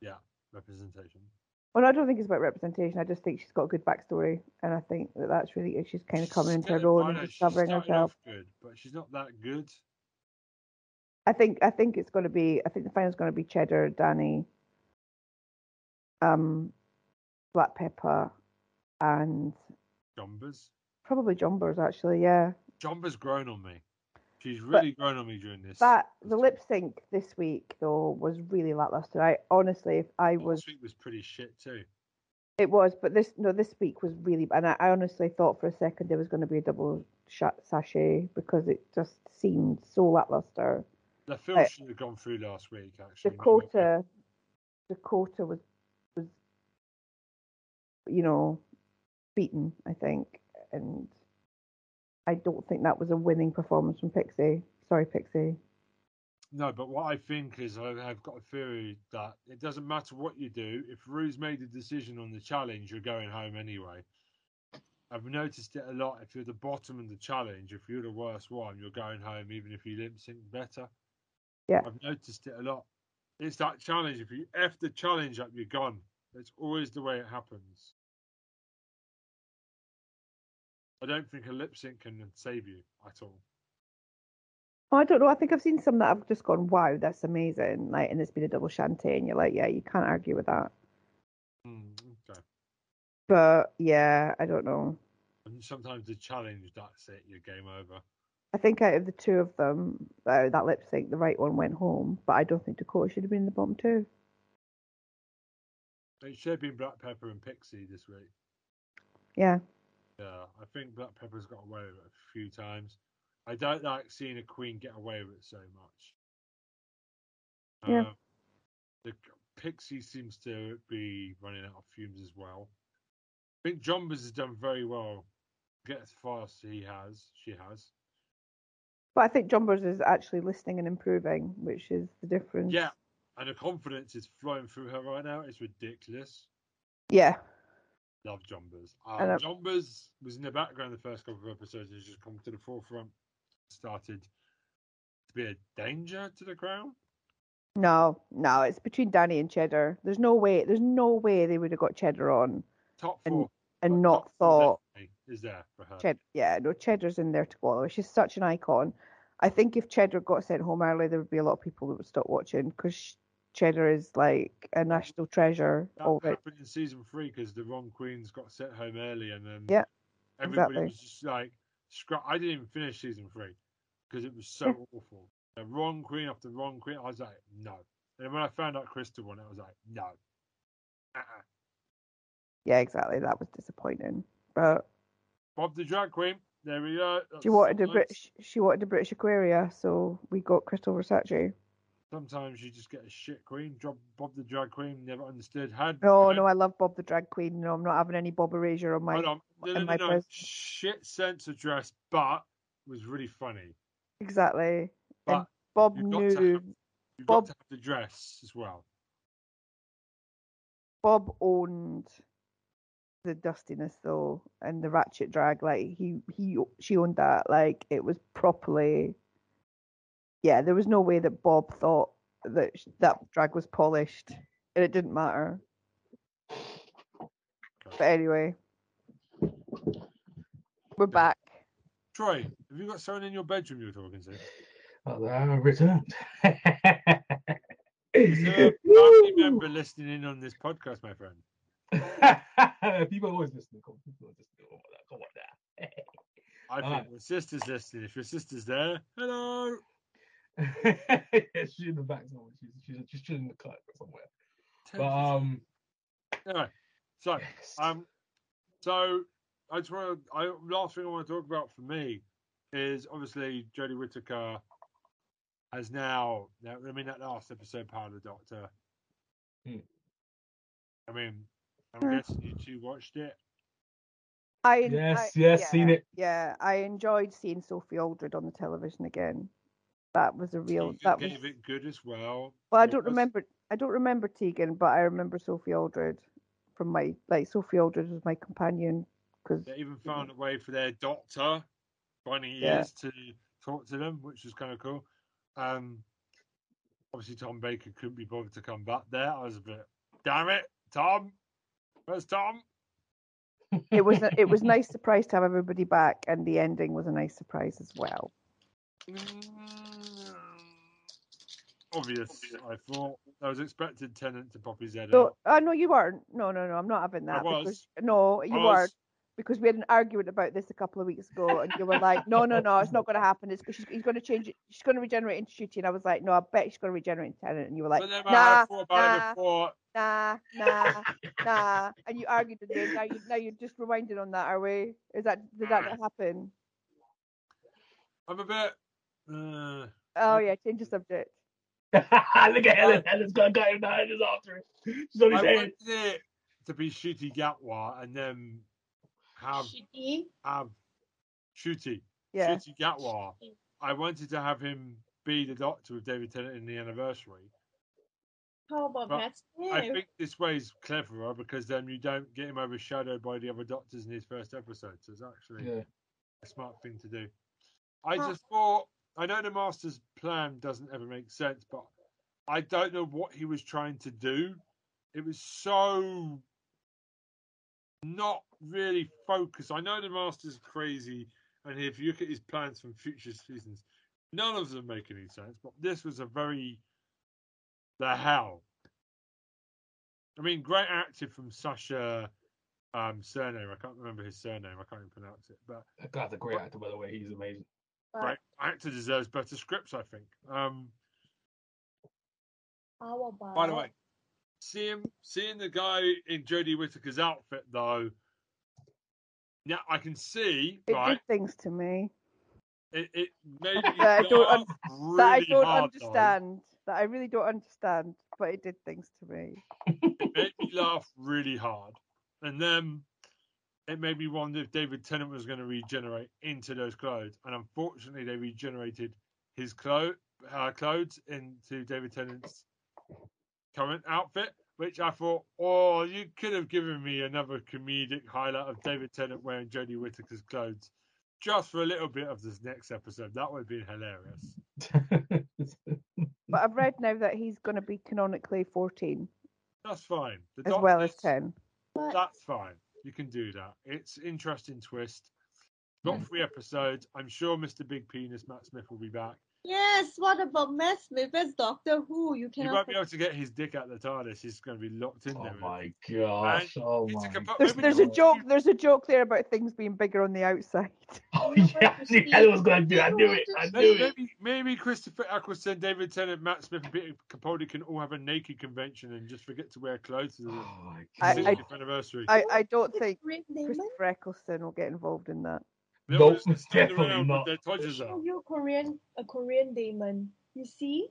Yeah, representation. Well, I don't think it's about representation. I just think she's got a good backstory, and I think that that's really she's kind of coming into her own and discovering herself. Good, but she's not that good. I think I think it's going to be. I think the final's going to be Cheddar, Danny, um, Black Peppa, and Jonbers. probably Jonbers. Actually, yeah. Jomba's grown on me. She's really grown on me during this. That this the lip sync this week though was really lackluster. I honestly, if I was, Last week was pretty shit too. it was, but this no, this week was really. And I, I honestly thought for a second there was going to be a double shantay because it just seemed so lackluster. The film Uh, should have gone through last week. Actually, Dakota, Dakota was was, you know, beaten. I think, and I don't think that was a winning performance from Pixie. Sorry, Pixie. No, but what I think is I- I've got a theory that it doesn't matter what you do. If Rue's made a decision on the challenge, you're going home anyway. I've noticed it a lot. If you're the bottom of the challenge, if you're the worst one, you're going home even if you lip sync better. Yeah. I've noticed it a lot. It's that challenge. If you F the challenge up, you're gone. It's always the way it happens. I don't think a lip sync can save you at all. Oh, I don't know. I think I've seen some that I've just gone, "Wow, that's amazing!" Like, and it's been a double shantay, and you're like, "Yeah, you can't argue with that." Mm, okay. But yeah, I don't know. And sometimes the challenge, that's it, you're game over. I think out of the two of them, uh, that lip sync, the right one went home. But I don't think Dakota should have been in the bottom two. It should have been Black Peppa and Pixie this week. Yeah, Yeah, I think Black Peppa's got away with it a few times. I don't like seeing a queen get away with it so much. Yeah. Um, the Pixie seems to be running out of fumes as well. I think Jonbers has done very well. Get as far as he has, she has. but I think Jonbers is actually listening and improving, which is the difference. Yeah, and the confidence is flowing through her right now. It's ridiculous. Yeah. Love. And, Um, uh, Jonbers was in the background the first couple of episodes and has just come to the forefront. Started to be a danger to the crown. No, no, it's between Danny and Cheddar. There's no way. There's no way they would have got Cheddar on Top And- four. and but not thought is there for her. Cheddar. Yeah, no, Cheddar's in there to go. She's such an icon. I think if Cheddar got sent home early, there would be a lot of people that would stop watching because Cheddar is like a national treasure That already. happened in season three because the wrong queens got sent home early, and then Yeah, everybody exactly. was just like, scrap. I didn't even finish season three because it was so awful. The wrong queen after wrong queen. I was like, no. And when I found out Crystal won, I was like, no. Uh-uh. Yeah, exactly. That was disappointing. But Bob the drag queen. There we go. she wanted a Sometimes- British. She wanted a British Aquaria, so we got Crystal Versace. Sometimes you just get a shit queen. Bob the drag queen. Never understood. Had No, had- no, I love Bob the drag queen. No, I'm not having any Bob Erasure on my. On. No, no, no, my no. Shit sense of dress, but was really funny. Exactly. But Bob you've got knew. have- You've Bob- got to have the dress as well. Bob owned the dustiness though, and the ratchet drag. Like he, he, she owned that. Like it was properly. Yeah, there was no way that Bob thought that that drag was polished, and it didn't matter. But anyway, we're back. Troy, have you got someone in your bedroom you were talking to? Oh, I returned. Is there a family member listening in on this podcast, my friend? People always listening. Come on, people are listening. Come on, oh, come on now. I think Alright. your sister's listening. If your sister's there, hello. yeah, she's in the back somewhere. She's she's she's chilling in the cut somewhere. But um, anyway, so yes. um, so I just want to. I last thing I want to talk about for me is obviously Jodie Whittaker has now. now I mean, that last episode, Power of the Doctor. Hmm. I mean, I'm guessing you two watched it. I Yes, I- yes, yeah, seen it. Yeah, I enjoyed seeing Sophie Aldred on the television again. That was a real. Tegan That was. gave it good as well. Well, I don't was- remember. I don't remember Tegan, but I remember Sophie Aldred from my like Sophie Aldred was my companion because They even found a way for their doctor, finding Yeah. ears to talk to them, which was kind of cool. Um, Obviously, Tom Baker couldn't be bothered to come back there. I was a bit, damn it, Tom. Where's Tom? It was a, it was nice surprise to have everybody back, and the ending was a nice surprise as well. Mm, obvious. I thought I was expecting Tennant to pop his head out. uh, no, you weren't. No, no, no, I'm not having I that. was. Because, no, you I weren't. Because we had an argument about this a couple of weeks ago, and you were like, "No, no, no, it's not going to happen. It's because he's going to change it. She's going to regenerate into Ncuti." And I was like, "No, I bet she's going to regenerate into Tennant." And you were like, "Nah, I thought about nah, nah, nah, nah," and you argued me. Now you now you're just rewinding on that, are we? Is that did that happen? I'm a bit. Uh, Oh yeah, change the subject. Look at Helen. Helen's got a guy in the hand. She's after it. She's on I head. wanted it to be Ncuti Gatwa and then have Shitty. have Ncuti Yeah, Ncuti Gatwa. I wanted to have him be the Doctor with David Tennant in the anniversary. How about But Matt Smith? I think this way is cleverer because then you don't get him overshadowed by the other Doctors in his first episode. So it's actually Yeah. a smart thing to do. I Huh. just thought I know the Master's plan doesn't ever make sense, but I don't know what he was trying to do. It was so not really focused. I know the Master's crazy, and if you look at his plans from future seasons, none of them make any sense. But this was a very the hell. I mean, great acting from Sacha um, surname. I can't remember his surname. I can't even pronounce it. But That guy's a great actor, by the way. He's amazing. But right, actor deserves better scripts. I think. Um, How about by the way, seeing seeing the guy in Jodie Whittaker's outfit though. Yeah, I can see. it right, did things to me it, it made me That I don't laugh un- that I don't hard, though. understand. That I really don't understand, but it did things to me. It made me laugh really hard, and then it made me wonder if David Tennant was going to regenerate into those clothes. And unfortunately, they regenerated his clo- uh, clothes into David Tennant's current outfit, which I thought, oh, you could have given me another comedic highlight of David Tennant wearing Jodie Whittaker's clothes just for a little bit of this next episode. That would have been hilarious. But I've read now that he's going to be canonically 14 That's fine. The as well as 10. That's fine. You can do that. It's interesting twist. Got Yeah. three episodes. I'm sure Mr. Big Penis Matt Smith will be back. Yes, what about Matt Smith as Doctor Who? You He cannot. won't be able to get his dick out of the TARDIS. He's going to be locked in oh there. my gosh. Oh It's a my compa- There's, there's a joke. There's a joke there about things being bigger on the outside. Oh yeah, I knew Helen was gonna do it. I knew it. I knew Maybe, it. maybe, maybe Christopher Eccleston, David Tennant, Matt Smith, and Peter Capaldi can all have a naked convention and just forget to wear clothes Oh my I- god. 60th anniversary. I, I don't think Christopher Eccleston will get involved in that. They'll Nope, just definitely around not. With their Let me todgers show you a Korean, a Korean Daemon. You see,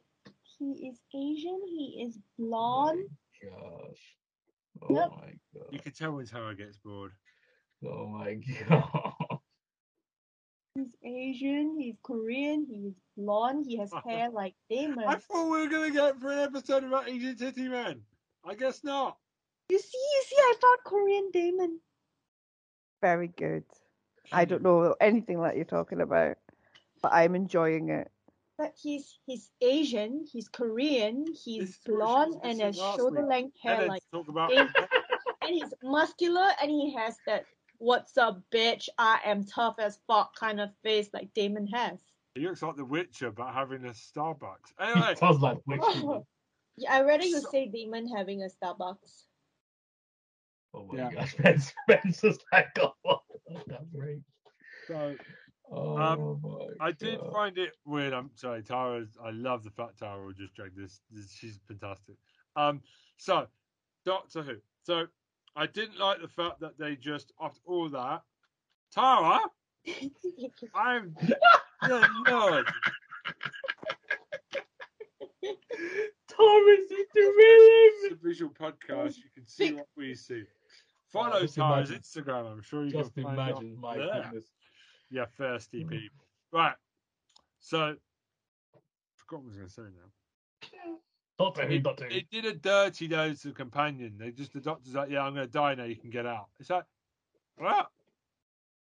he is Asian. He is blonde. Oh gosh. Oh Yep. my god. You can tell when Tara gets bored. Oh my god. He's Asian. He's Korean. He is blonde. He has hair like Daemon. I thought we were going to get for an episode about Asian Titty Man. I guess not. You see, you see, I found Korean Daemon. Very good. I don't know anything like you're talking about, but I'm enjoying it. But he's he's Asian. He's Korean. He's is what she was blonde and has shoulder length hair like talk about and he's muscular and he has that "What's up, bitch? I am tough as fuck" kind of face like Daemon has. he looks like the Witcher, but having a Starbucks. Anyway, Sounds like Witch. Oh, yeah, I rather you So- say Daemon having a Starbucks. Oh my Yeah. gosh. Spence, Spence like, oh, that's great. so Oh Um, my I did God. find it weird. I'm sorry, Tara. I love the fact Tara will just drag this. this. She's fantastic. Um, so Doctor Who. So I didn't like the fact that they just after all that, Tara. I'm the nerd. Thomas is the It's villain. a visual podcast. You can see what we see. Follow just Tara's imagine. Instagram. I'm sure you Just can find out imagine, my there. goodness. Yeah, thirsty Mm. people. Right. So, I forgot what I was going to say now. Doctor Who, Doctor Who. They did a dirty nose to the companion. They just the doctor's like, yeah, I'm going to die now. You can get out. It's like, what?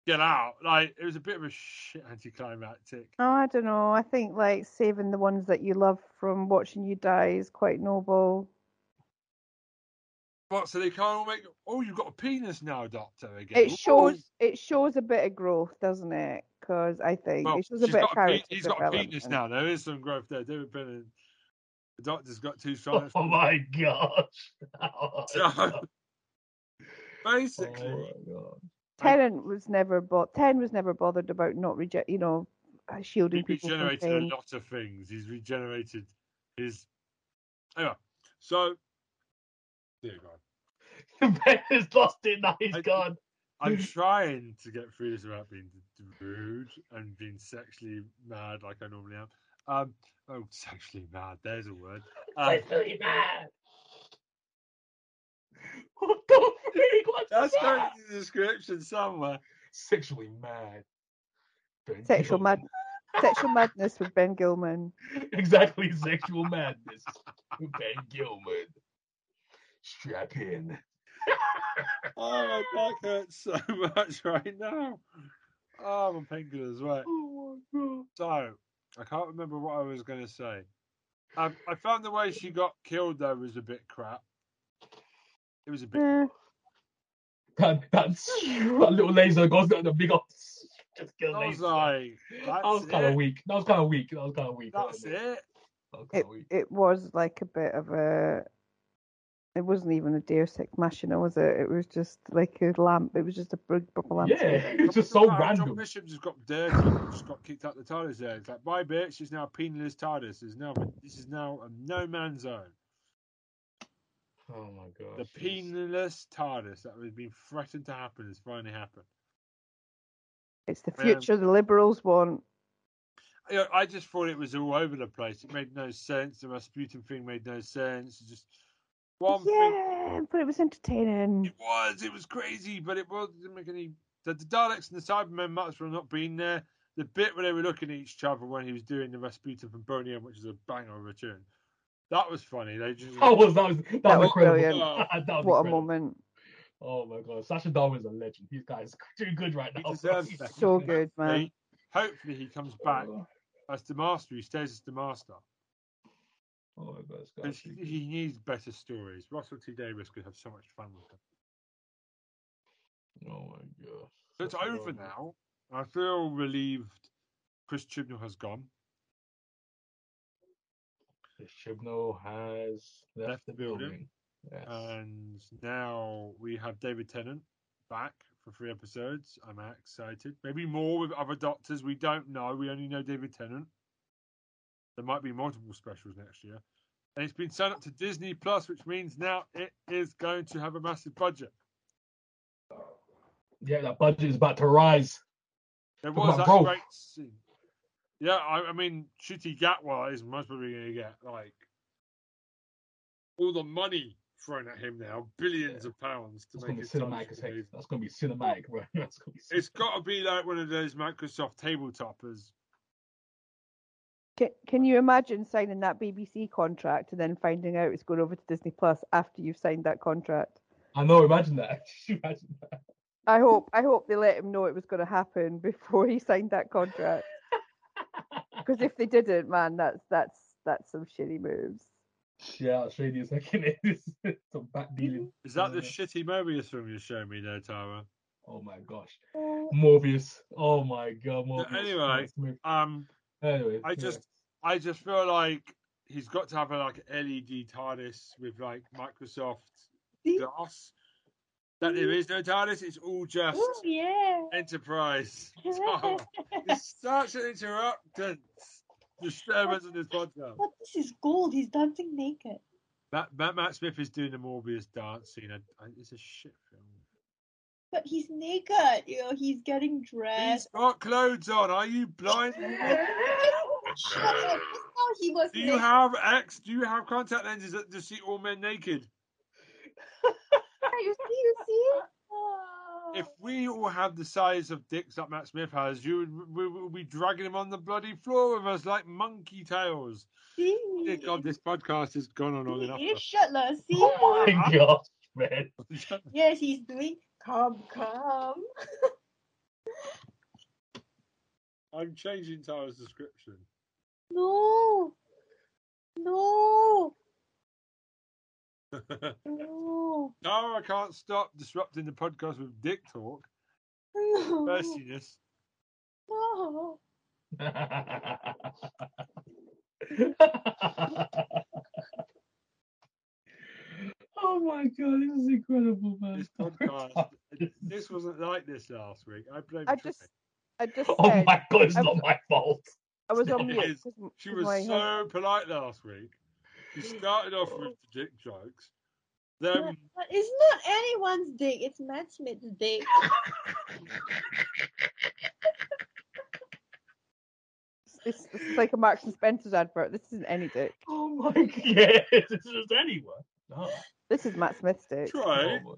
get out. Like it was a bit of a shit anticlimactic. Oh, I don't know. I think like saving the ones that you love from watching you die is quite noble. What? So they can't all make? Oh, you've got a penis now, Doctor. Again. It shows it shows a bit of growth, doesn't it? Because I think Well, it shows a she's bit of got a pe- character he's got a penis now. There is some growth there. David Bennett. The Doctor's got two strong. Oh my gosh. So, basically, Oh my God. Tennant was never bo- Ten was never bothered about not reject, you know, uh, shielding he people from regenerated a pain. lot of things. He's regenerated his. Anyway, so dear God, Ben has lost it now. He's I- gone. I'm trying to get through this without being rude and being sexually mad like I normally am. Um, oh, sexually mad. There's a word. Um, Sexually mad. What the freak? What's that's that? going in the description somewhere. Sexually mad. Ben Sexual Gilman. mad, sexual madness with Ben Gilman. Exactly, sexual madness. With Ben Gilman. Strap in. Oh, my back hurts so much right now. Oh, my painkillers, right. Oh my god. So, I can't remember what I was going to say. Um, I found the way she got killed, though, was a bit crap. It was a bit. Eh, That, that's, that little laser goes down the big old. Just kill I was laser. like, that was that's kind of weak. That was kind of weak. That was kind of weak. That's it. That was kind it weak. it was like a bit of a. It wasn't even a Deus Ex Machina, was it? It was just like a lamp. It was just a big bubble lamp. Yeah, it's just so John random. Bishop just got dirty. just got kicked out the TARDIS there. It's like, bye, bitch. It's now a penalist TARDIS. It's now, this is now a no man's zone. Oh my god. The penalist TARDIS that was been threatened to happen has finally happened. It's the Um, future the liberals want. You know, I just thought it was all over the place. It made no sense. The Rasputin thing made no sense. Just one thing. Yeah, but it was entertaining. It was. It was crazy, but it was, didn't make any. The, the Daleks and the Cybermen might as not being there. The bit where they were looking at each other when he was doing the Rasputin from Boney M, which is a banger of a tune, that was funny. They just oh, That was that was that, That was was incredible. brilliant. Oh. that was What a moment. Oh my god, Sacha Dhawan's a legend. These guys doing good right now. He now. deserves He's that. So good, man. Hopefully he comes back oh. as the master. He stays as the master. Oh my god, this And guy's he, he needs better stories. Russell T Davies could have so much fun with him. Oh my god. So it's over now. I feel relieved. Chris Chibnall has gone. Chris Chibnall has left, Left the building. Yes. And now we have David Tennant back for three episodes. I'm excited. Maybe more with other doctors. We don't know. We only know David Tennant. There might be multiple specials next year. And it's been signed up to Disney Plus, which means now it is going to have a massive budget. yeah, that budget is about to rise. There Talk was that great scene. Yeah, I, I mean, Shitty Gatwa is most probably going to get like all the money thrown at him now, billions of pounds to That's make be it cinematic as. That's gonna be cinematic, bro. That's gonna be. It's cinematic. got to be like one of those Microsoft tabletoppers. Can, can you imagine signing that BBC contract and then finding out it's going over to Disney Plus after you've signed that contract? I know. Imagine that. imagine that. I hope I hope they let him know it was going to happen before he signed that contract. Because if they didn't, man, that's that's that's some shitty moves. Yeah, I'll show you in a second. It's some back dealing. Is that the shitty Mobius film you're showing me there, Tara? Oh my gosh. Morbius. Oh my god, Morbius. anyway, Um, Anyway. I yeah. just, I just feel like he's got to have a like LED TARDIS with like Microsoft glass. That there is no TARDIS. It's all just Ooh, yeah. Enterprise. Tara, It's such an interruptant disturbance in this podcast. But this is gold. He's dancing naked. Matt, Matt, Matt Smith is doing the Morbius dance scene. I, I, it's a shit film. But he's naked. You know, he's getting dressed. He's got clothes on. Are you blind? woman? Shut up. That's how he was Do you naked. have X? Do you have contact lenses that to see all men naked? You see, you see? If we all had the size of dicks that Matt Smith has, you would we would be dragging him on the bloody floor with us like monkey tails. see? God, this podcast has gone on long enough. He's shirtless. See? Oh my gosh, man. Yes, he's doing come, come. I'm changing Tara's description. No. No. No. Tara can't stop disrupting the podcast with dick talk. No. Thirstiness. No. Oh my god, this is incredible, man. This oh podcast. this wasn't like this last week. I blame I Trey. just, I just Oh said my god, it's I'm- not my fault. I was on mute. is. 'cause- She 'cause was so hus- polite last week. She started off with the dick jokes. Then but it's not anyone's dick. It's Matt Smith's dick. This, this is like a Marks and Spencer's advert. This isn't any dick. Oh my god, yes, this is anyone. No. This is Matt Smith's dick. Troy, Oh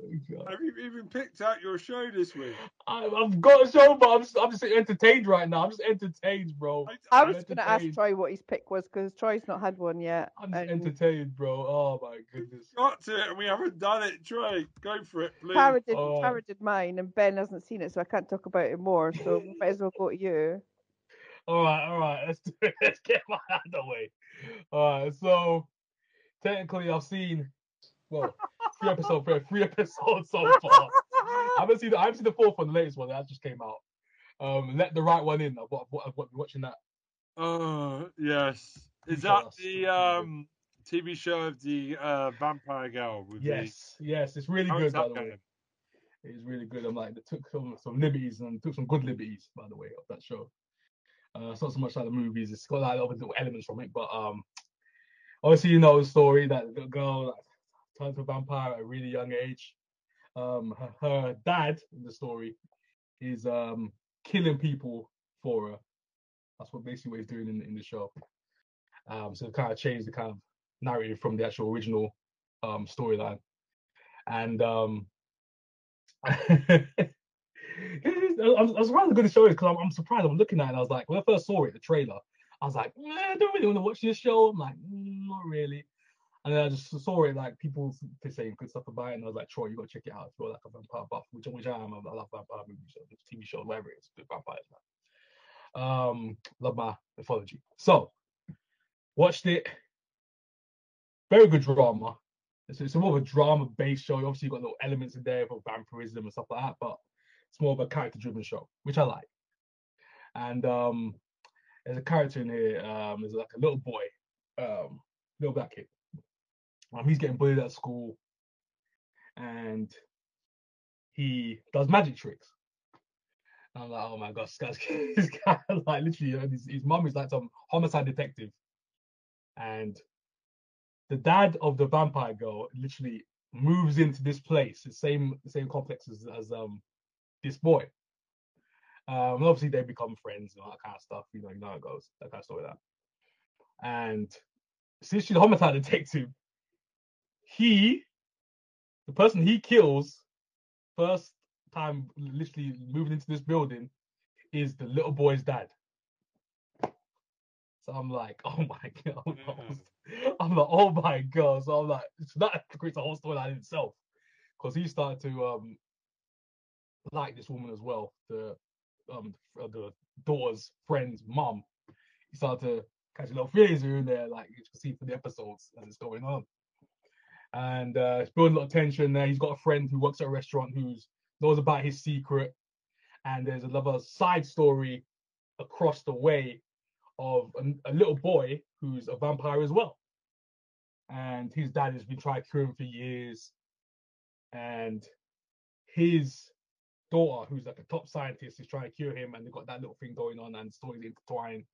have you even picked out your show this week? I, I've got a show, but I'm just, I'm just entertained right now. I'm just entertained, bro. I I, was going to ask. Troy what his pick was because Troy's not had one yet. I'm just and entertained, bro. Oh my goodness. got to it and we haven't done it. Troy, go for it, please. Tara did, Oh. Tara did mine, and Ben hasn't seen it, so I can't talk about it more. So we might as well go to you. All right, all right. Let's do it. Let's get my hand away. All right. So technically, I've seen well three episodes, three, three episodes so far. I haven't seen the, I haven't seen the fourth one, the latest one that just came out. Um, let the right one in. I've, I've, I've been watching that. Oh, yes. Is that the um, TV show of the uh, vampire girl? With Yes, yes, it's really The... good. By the way, it's really good. I'm like, they took some, some liberties and took some good liberties, by the way, of that show. Uh, it's not so much like the movies; it's got like other little elements from it. But um, obviously, you know the story that the girl like, turned to a vampire at a really young age. Um, her, her dad in the story is um killing people for her. That's what basically what he's doing in, in the show. Um, so it kind of changed the kind of narrative from the actual original um storyline, and um. I was, was rather good to show it because I'm, I'm surprised. I'm looking at it. I was like, when I first saw it, the trailer, I was like, "Nah, I don't really want to watch this show. I'm like, "Mm, not really. And then I just saw it, like people saying good stuff about it, and I was like, Troy, you got to check it out if you're like a vampire buff, which, which I am. I love vampire movies, TV show, whatever it is, good vampires, man. Um, love my mythology. So, watched it. Very good drama. It's, it's more of a drama-based show. Obviously, you've got little elements in there for vampirism and stuff like that, but it's more of a character-driven show, which I like. And um, there's a character in here. Um, there's like a little boy, um, little black kid. Um, he's getting bullied at school, and he does magic tricks. And I'm like, oh my gosh, this guy's this like literally uh, his, his mum is like some homicide detective, and the dad of the vampire girl literally moves into this place, the same same complex as, as um this boy. Um, obviously they become friends and all that kind of stuff. You know, you know how it goes, that kind of story. That. And since she's a homicide detective, he, the person he kills, first time literally moving into this building, is the little boy's dad. So I'm like, oh my god, Mm. I'm like, oh my god. So I'm like, so that creates a whole storyline in itself, because he started to um like this woman as well, the um the daughter's friend's mum. He started to catch a little feelings here and there, like you can see for the episodes as it's going on. And uh, it's building a lot of tension there. He's got a friend who works at a restaurant who's knows about his secret, and there's another side story across the way of a, a little boy who's a vampire as well. And his dad has been trying to cure him for years. And his daughter, who's like a top scientist, is trying to cure him, and they've got that little thing going on, and stories intertwined.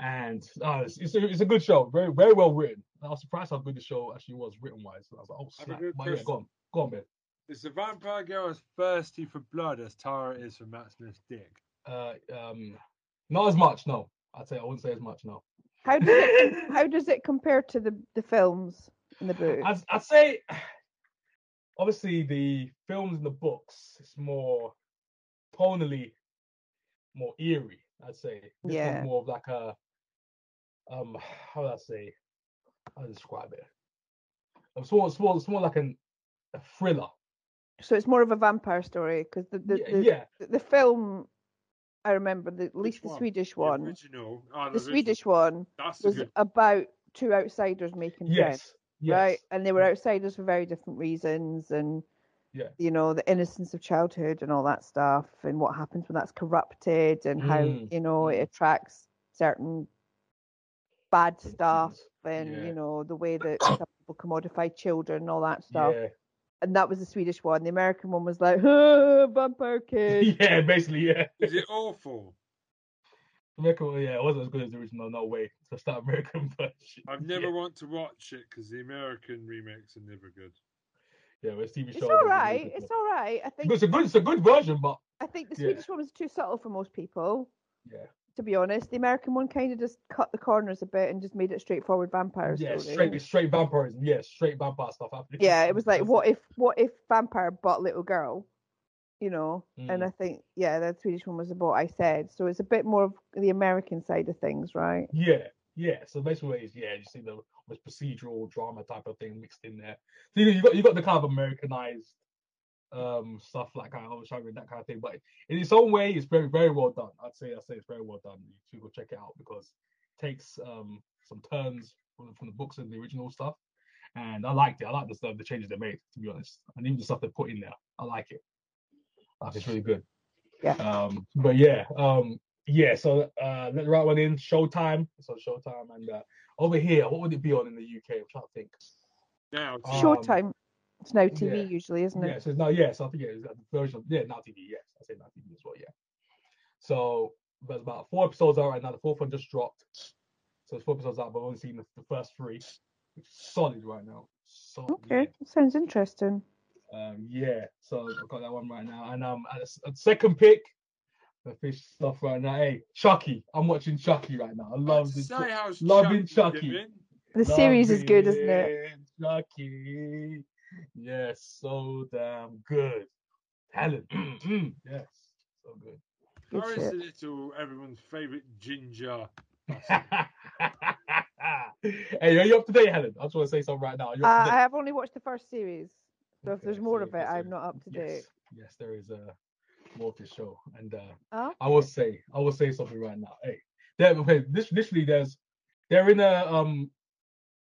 And uh, it's, it's, a, it's a good show, very very well written. I was surprised how good the show actually was written wise. I was like, oh Have a snap! good But yeah, question. go on, go on, Ben. Is the vampire girl as thirsty for blood as Tara is for Matt Smith's dick? Uh, um, not as much, no. I'd say I wouldn't say as much, no. How does it how does it compare to the the films in the book? I'd, I'd say, obviously, the films and the books, it's more tonally more eerie. I'd say. This Yeah. one's more of like a, um, how would I say? How to describe it? It's more, it's more, it's more like an, a thriller So it's more of a vampire story because the the, yeah, the, yeah, the the film I remember the at Which least the one? Swedish The one. original. Oh, The Swedish one was good. about two outsiders making friends. yes, yes. right? And they were outsiders for very different reasons, and Yeah. you know the innocence of childhood and all that stuff, and what happens when that's corrupted, and how Mm, you know it mm. attracts certain bad stuff, and yeah. you know the way that some people commodify children and all that stuff. Yeah, And that was the Swedish one. The American one was like "Ah, vampire kid. yeah, basically, yeah. Is it awful? American, yeah, it wasn't as good as the original. No way. So it's that American version. I've never Yeah, want to watch it because the American remakes are never good. Yeah it's TV show. all doesn't really It's all right. I think It's a good, it's a good version, but I think the yeah. Swedish one was too subtle for most people. yeah, To be honest, the American one kind of just cut the corners a bit and just made it straightforward vampires. yeah, story. straight, it's straight vampirism. Yeah, straight vampire stuff happening. yeah, it was like what if what if vampire but little girl, you know? And Mm. I think yeah, the Swedish one was about I said, so it's a bit more of the American side of things, right? Yeah, yeah. So basically, it's, yeah, you see the procedural drama type of thing mixed in there. So you, you got you got the kind of Americanized um stuff like kind of overshadowing that kind of thing, but in its own way, it's very very well done. I'd say I'd say it's very well done. You should go check it out because it takes um some turns from, from the books and the original stuff, and I liked it. I like the stuff the changes they made to be honest, and even the stuff they put in there. I like it. I think it's really good. Yeah. Um, but yeah, um, yeah. So uh, let the right one in. Showtime. It's on Showtime, and uh, over here, what would it be on in the UK? I'm trying to think. Now, Um, Showtime. It's now TV yeah. usually, isn't it? Yeah, it? so it's not. Yes, I think it's a version. Of, yeah, now TV. Yes, I say now TV as well. Yeah. So there's about four episodes out right now. The fourth one just dropped. So it's four episodes out, but I've only seen the, the first three. Which is solid right now. Solid. Okay, sounds interesting. Um, yeah, so I've got that one right now. And um, at, s- at second pick, the fish stuff right now. Hey, Chucky. I'm watching Chucky right now. I love this. say how's loving Chucky Chucky. doing? The series is good, isn't it? Chucky. Yes, so damn good. Helen. yes, so good. Good How is shit. the little everyone's favourite ginger? hey, are you up to date, Helen? I just want to say something right now. Uh, I have only watched the first series, so if there's more yeah, of it, I'm not up to date. Yes, yes, there is a this show, and uh, Oh, I will say, I will say something right now. Hey, there, okay, this literally there's, they're in a um,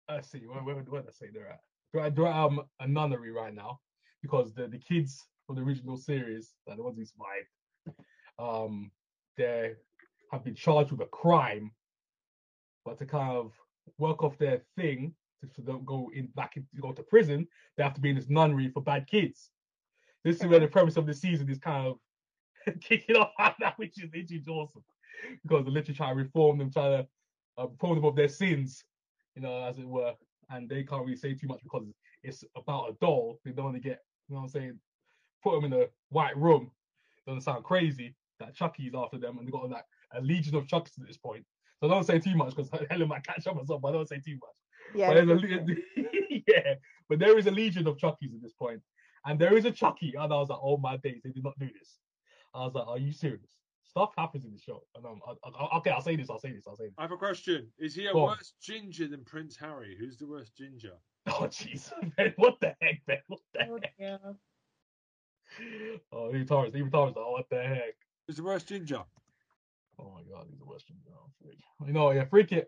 let's see, where where, where did I say they're at? They're they're um a nunnery right now because the the kids from the original series, like the ones who survived, um, they have been charged with a crime, but to kind of work off their thing to, to don't go in back in, go to prison, they have to be in this nunnery for bad kids. This is where the premise of the season is kind of kicking off now, which is is awesome because they're literally trying to reform them, trying to uh, reform them of their sins, you know, as it were. And they can't really say too much because it's about a doll. They don't want to get, you know what I'm saying, put them in a white room. Doesn't sound crazy that Chucky's after them, and they've got like a legion of Chuckies at this point. So don't say too much because Helen might catch up or something. But don't say too much. yeah. But a, yeah, but there is a legion of Chuckies at this point, and there is a Chucky, and I was like, oh my days, they did not do this. I was like, are you serious? Stuff happens in the show, and um, I, I, okay, I'll say this, I'll say this, I'll say this. I have a question. Is he a Go on. worse ginger than Prince Harry? Who's the worst ginger? Oh jeez, man, what the heck, man? What the Oh, heck? yeah. Oh, even Thomas, even Thomas, like, what the heck? Who's the worst ginger? Oh my god, he's the worst ginger. Oh, freak. You know, yeah, freak it.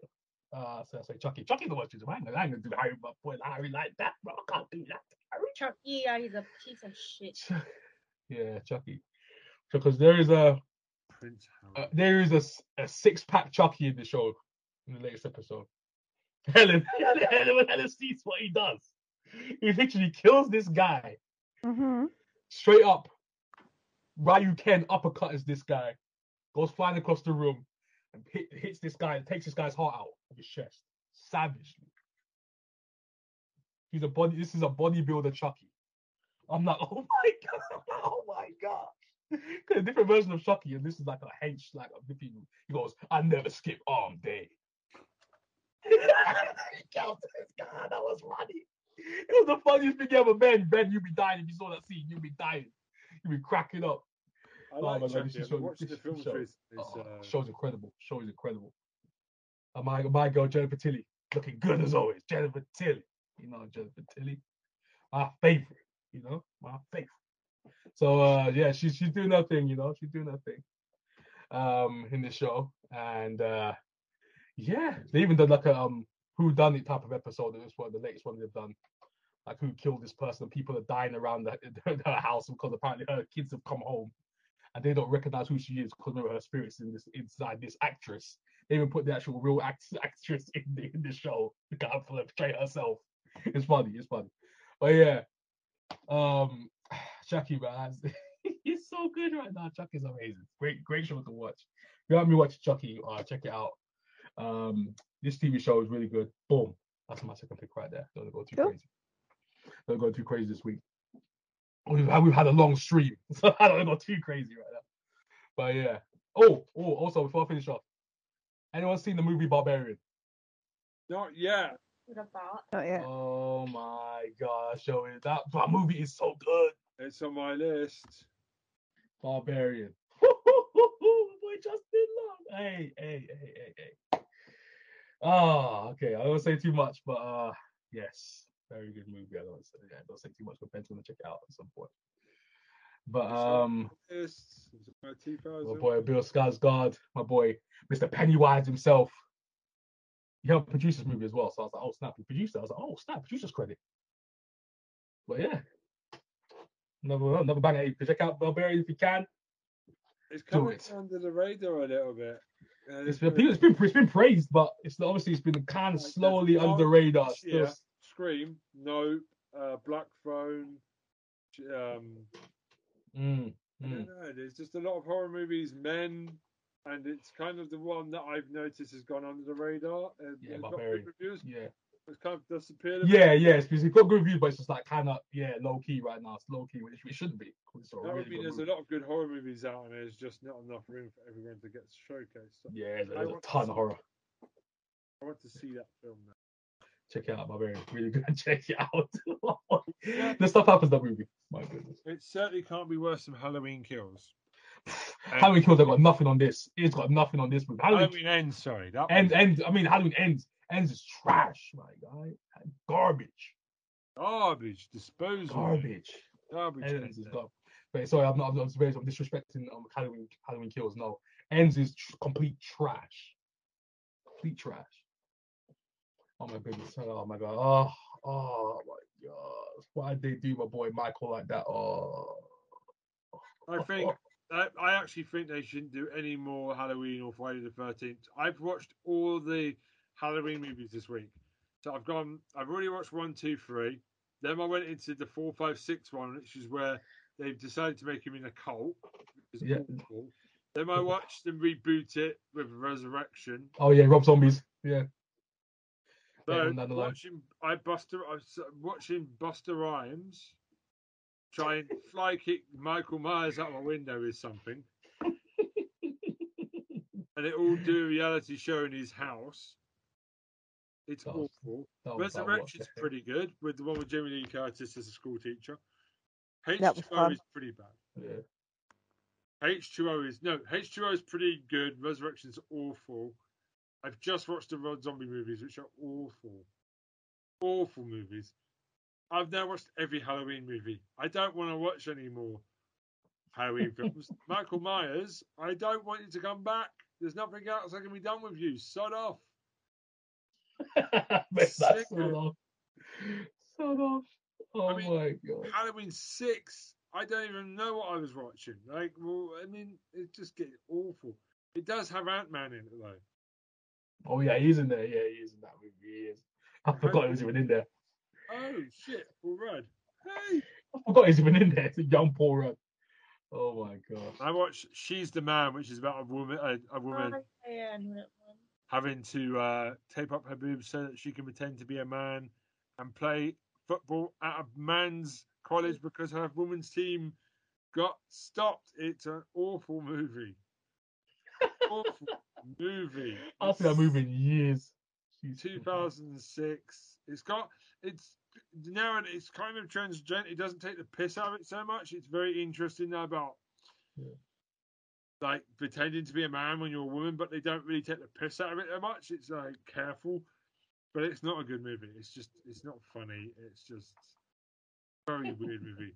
Uh, so I say Chucky. Chucky's the worst ginger. man. I ain't gonna, I ain't gonna do Harry, my boy Harry like that, bro. I can't do that. Harry. Chucky, yeah, he's a piece of shit. Ch- Yeah, Chucky. Because there is a Prince Harry. uh, there is a, s- a six pack Chucky in the show in the latest episode. Helen, Helen, Helen sees what he does, he literally kills this guy hmm straight up. Ryu Ken uppercuts this guy, goes flying across the room, and hit, hits this guy, and takes this guy's heart out of his chest, savagely. He's a body. This is a bodybuilder Chucky. I'm like, oh my god, oh my god. a different version of Chucky, and this is like a hench, like a different. He goes, I never skip arm day. killed. That was funny. It was the funniest thing ever, Ben. Ben, you'd be dying if you saw that scene. You'd be dying. You'd be cracking up. I Oh like my God, Chucky. this is I've watched the is films so- recently. Oh, so- show's incredible. Show is incredible. And my my girl Jennifer Tilly looking good as always. Jennifer Tilly, you know Jennifer Tilly, my favorite. You know my favorite. So uh, yeah, she's she's doing her thing, you know, she's doing her thing um, in the show, and uh, yeah, they even did like a um, who done it type of episode. It was what the latest one they've done, like who killed this person. People are dying around the, her house because apparently her kids have come home, and they don't recognize who she is because of her spirits in this inside this actress. They even put the actual real act, actress in the in the show to kind of portray herself. It's funny, it's funny, but yeah, um, Chucky man, he's so good right now. Chucky's amazing. Great, great show to watch. If you haven't been watching Chucky, uh, check it out. Um, this TV show is really good. Boom, that's my second pick right there. Don't go too Cool. crazy. Don't go too crazy this week. We've had, we've had a long stream, so I don't go too crazy right now. But yeah. Oh, oh, also before I finish off, anyone seen the movie Barbarian? Not yet. What about? Not yet. Oh my gosh, show it. That, that movie is so good. It's on my list. Barbarian. Boy, Justin Long. Hey, hey, hey, hey, hey. Ah, okay. I don't say too much, but uh, yes, very good movie. I don't say, yeah, I don't say too much, but Ben's gonna check it out at some point. But um, my. It's on my 2000. my boy Bill Skarsgård, my boy Mr. Pennywise himself. He helped produce this movie as well, so I was like, oh snap, he produced it. I was like, oh snap, producer's credit. But yeah, another another can check out Barbarian if you can. It's coming it. under the radar a little bit. Uh, It's been, it's been it's been praised, but it's obviously it's been kind of slowly under the radar. Still, year, Scream, no, uh, Black Phone. Um, Mm, I mm. know. There's just a lot of horror movies, men, and it's kind of the one that I've noticed has gone under the radar. And Yeah, there's Barbarian. good reviews. yeah, It's kind of disappeared. a bit. yeah, yeah. It's, it's got good reviews, but it's just like kind of yeah, low key right now. It's low key, which it shouldn't be. That really would mean there's movie. a lot of good horror movies out, and there's just not enough room for everyone to get showcased. So Yeah, there's, a want to ton of horror. I want to see that film now. Check it out, Barbarian. Really good. Check it out. the stuff happens in that movie. My goodness. It certainly can't be worse than Halloween Kills. Halloween Kills have got nothing on this. It's got nothing on this movie. Halloween Halloween Ends, sorry. That Ends, was ends. I mean, Halloween ends. Ends is trash, my guy. Garbage. garbage, disposal. Garbage. Garbage. Ends is garbage. Wait, sorry, I'm not. I'm, not- I'm disrespecting um, Halloween. Halloween Kills. No, Ends is tr- complete trash. Complete trash. Oh my goodness. Oh my god. Oh, oh my god. Why did they do my boy Michael like that? Oh. I think I, I actually think they shouldn't do any more Halloween or Friday the Thirteenth. I've watched all the Halloween movies this week, so I've gone. I've already watched one, two, three. Then I went into the four, five, six one, which is where they've decided to make him in a cult. which is Yeah. awful. Then I watched them reboot it with Resurrection. Oh yeah, Rob Zombies. Yeah. So Yeah, watching, I Busta, I was watching Busta Rhymes try and fly kick Michael Myers out my window is something, and it all do a reality show in his house. It's That was- awful. That was- Resurrection's pretty good with the one with Jamie Lee Curtis as a school teacher. H2O That was fun. is pretty bad. Yeah. H2O is no H2O is pretty good. Resurrection's awful. I've just watched the Rob Zombie movies, which are awful, awful movies. I've now watched every Halloween movie. I don't want to watch any more Halloween films. Michael Myers, I don't want you to come back. There's nothing else that can be done with you. Sod off. That's Sick so of- off. So off. Oh I mean, my god. Halloween six. I don't even know what I was watching. Like, well, I mean, it just gets awful. It does have Ant Man in it though. Oh yeah, he's in there. Yeah, he is in that movie. He is. I forgot he was even in there. Oh shit, Paul Rudd. Hey. I forgot he was even in there. It's a young Paul Rudd. Oh my god. I watched She's the Man, which is about a woman, a, a woman Oh, yeah, having to uh, tape up her boobs so that she can pretend to be a man and play football at a man's college because her women's team got stopped. It's an awful movie. awful movie. I've seen that movie in years. Jeez. 2006. It's got it's now it's kind of transgender. It doesn't take the piss out of it so much. It's very interesting about Yeah. Like pretending to be a man when you're a woman, but they don't really take the piss out of it that much. It's like careful, but it's not a good movie. It's just it's not funny. It's just Very weird movie.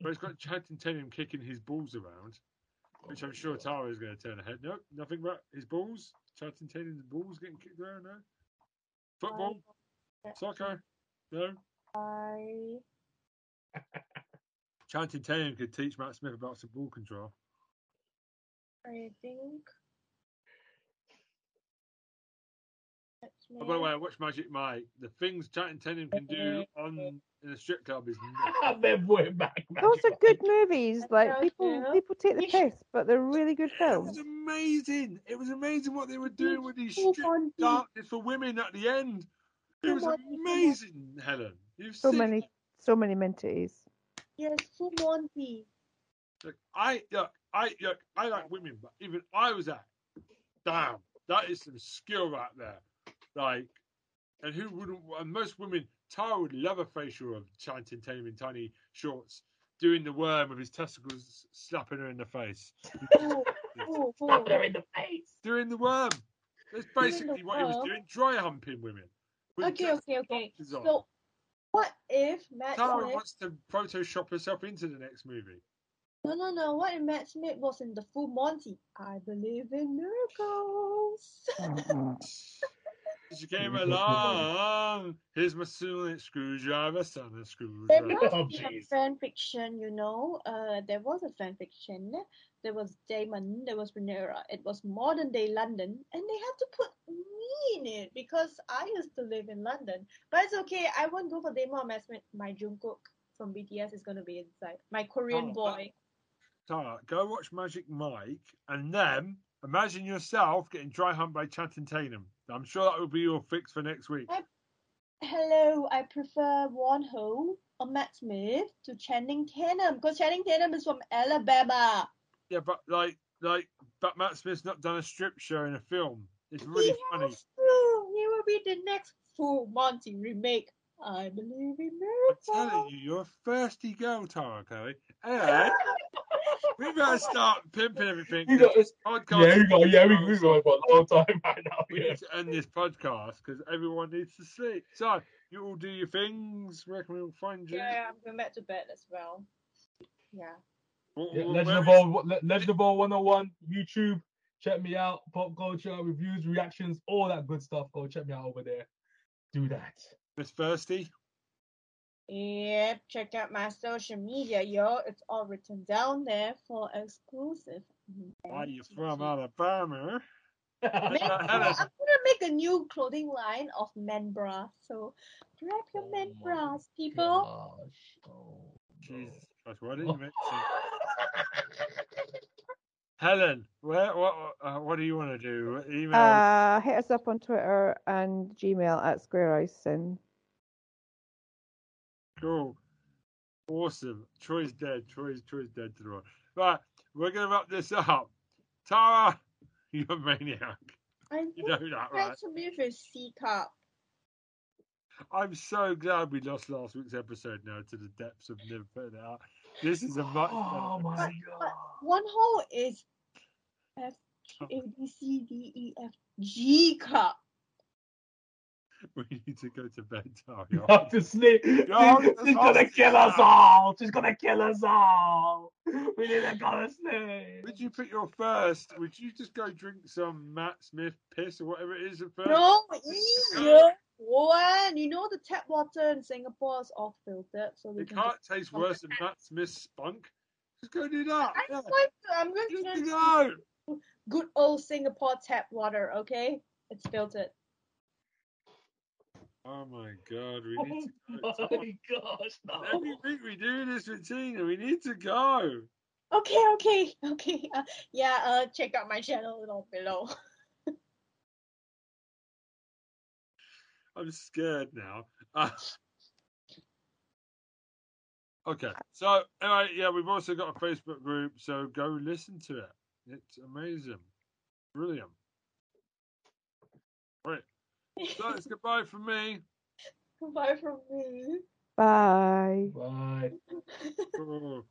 But it's got Channing Tatum kicking his balls around, oh, which I'm sure Tara is going to turn her head. No, nothing about his balls. Channing Tatum's balls getting kicked around. No. Football, soccer. No. I Channing Tatum could teach Matt Smith about some ball control. I think. That's Oh, by the way, I watched Magic Mike. The things Channing Tatum can do on in a strip club is nuts. I remember it back. Those are good movies. Like people, people take the piss, but they're really good films. It was amazing. It was amazing what they were doing with these Full strip Monty. dances for women at the end. It was amazing, Helen. You've So seen many, so many minties. Yes, so Monty. Look, I look, I look, I like women, but even I was at damn, that is some skill right there. Like, and who wouldn't? And most women, Tara would love a facial of Channing Tatum in tiny shorts doing the worm with his testicles slapping her in the face. Full, full, full. Slap her in the face. Doing the worm. That's basically what he was doing, dry humping women. Okay, okay, okay. So, what if Matt Tara Smith? wants to Photoshop herself into the next movie. No, no, no. What if Matt Smith was in the full Monty? I believe in miracles. She came along. Here's my sonic screwdriver, son of There screwdriver. must Oh, a jeez. fan fiction, you know. Uh, there was a fan fiction. There was Daemon. There was Rhaenyra. It was modern day London, and they had to put me in it because I used to live in London. But it's okay. I won't go for Daemon or Matt Smith. My Jungkook from BTS is gonna be inside. My Korean Oh, boy. Tara, go watch Magic Mike, and then imagine yourself getting dry humped by Channing Tatum. I'm sure that will be your fix for next week. Hello, I prefer Wonho or Matt Smith to Channing Tatum because Channing Tatum is from Alabama. Yeah, but like, like, but Matt Smith's not done a strip show in a film. It's He really funny. has to. He will be the next Full Monty remake. I believe in miracles. I'm telling you, you're a thirsty girl, Tara Chloe. Anyway, we better start pimping everything. You know, it's- Podcast. yeah, we got, yeah, we we got for a long time right now. We Yeah. need to end this podcast because everyone needs to sleep. So you all do your things. Where can we all find you? Yeah, I'm going back to bed as well. Yeah. What- Yeah, what- Legend where of is- Ball, Le- Legend of Ball 101, YouTube. Check me out. Pop culture, reviews, reactions, all that good stuff. Go check me out over there. Do that. Miss Thirsty. Yep, check out my social media, yo. It's all written down there for exclusive. Where are you from, Alabama? Make- I'm gonna make a new clothing line of men bras. So grab your men Oh my bras, people. Gosh. Oh, Jesus Christ, why didn't you mention Helen? Where? What? Uh, what do you want to do? Email. Uh, hit us up on Twitter and Gmail at Square Icing. Cool. Awesome. Troy's dead. Troy's Troy's dead to the world. Right, we're gonna wrap this up. Tara, you're a maniac. I You know think that, right? Matt Smith is C cup. I'm so glad we lost last week's episode now to the depths of never putting it out. This is a much Oh better my god. Wonho is F A B C D E F G cup. We need to go to bed, Tara. You're- Have to sleep. She's, Yo, she's gonna kill us all. She's gonna kill us all. We need to go to sleep. Would you put your first? Would you just go drink some Matt Smith piss or whatever it is at first? No, yeah. What? You know the tap water in Singapore is all filtered, so It can. can't taste worse than Matt Smith's spunk. Just go do that. I'm Yeah. going to. I'm going to go. good old Singapore tap water. Okay, it's filtered. Oh my god, we Oh need to my go. gosh, no. Every week we do this with Tina. We need to go. Okay, okay, okay. Uh, yeah, uh, check out my channel down below. I'm scared now. Uh, okay, so anyway, yeah, we've also got a Facebook group, so go listen to it. It's amazing, brilliant. Right, so it's goodbye from me. Goodbye from me. Bye. Bye. Oh,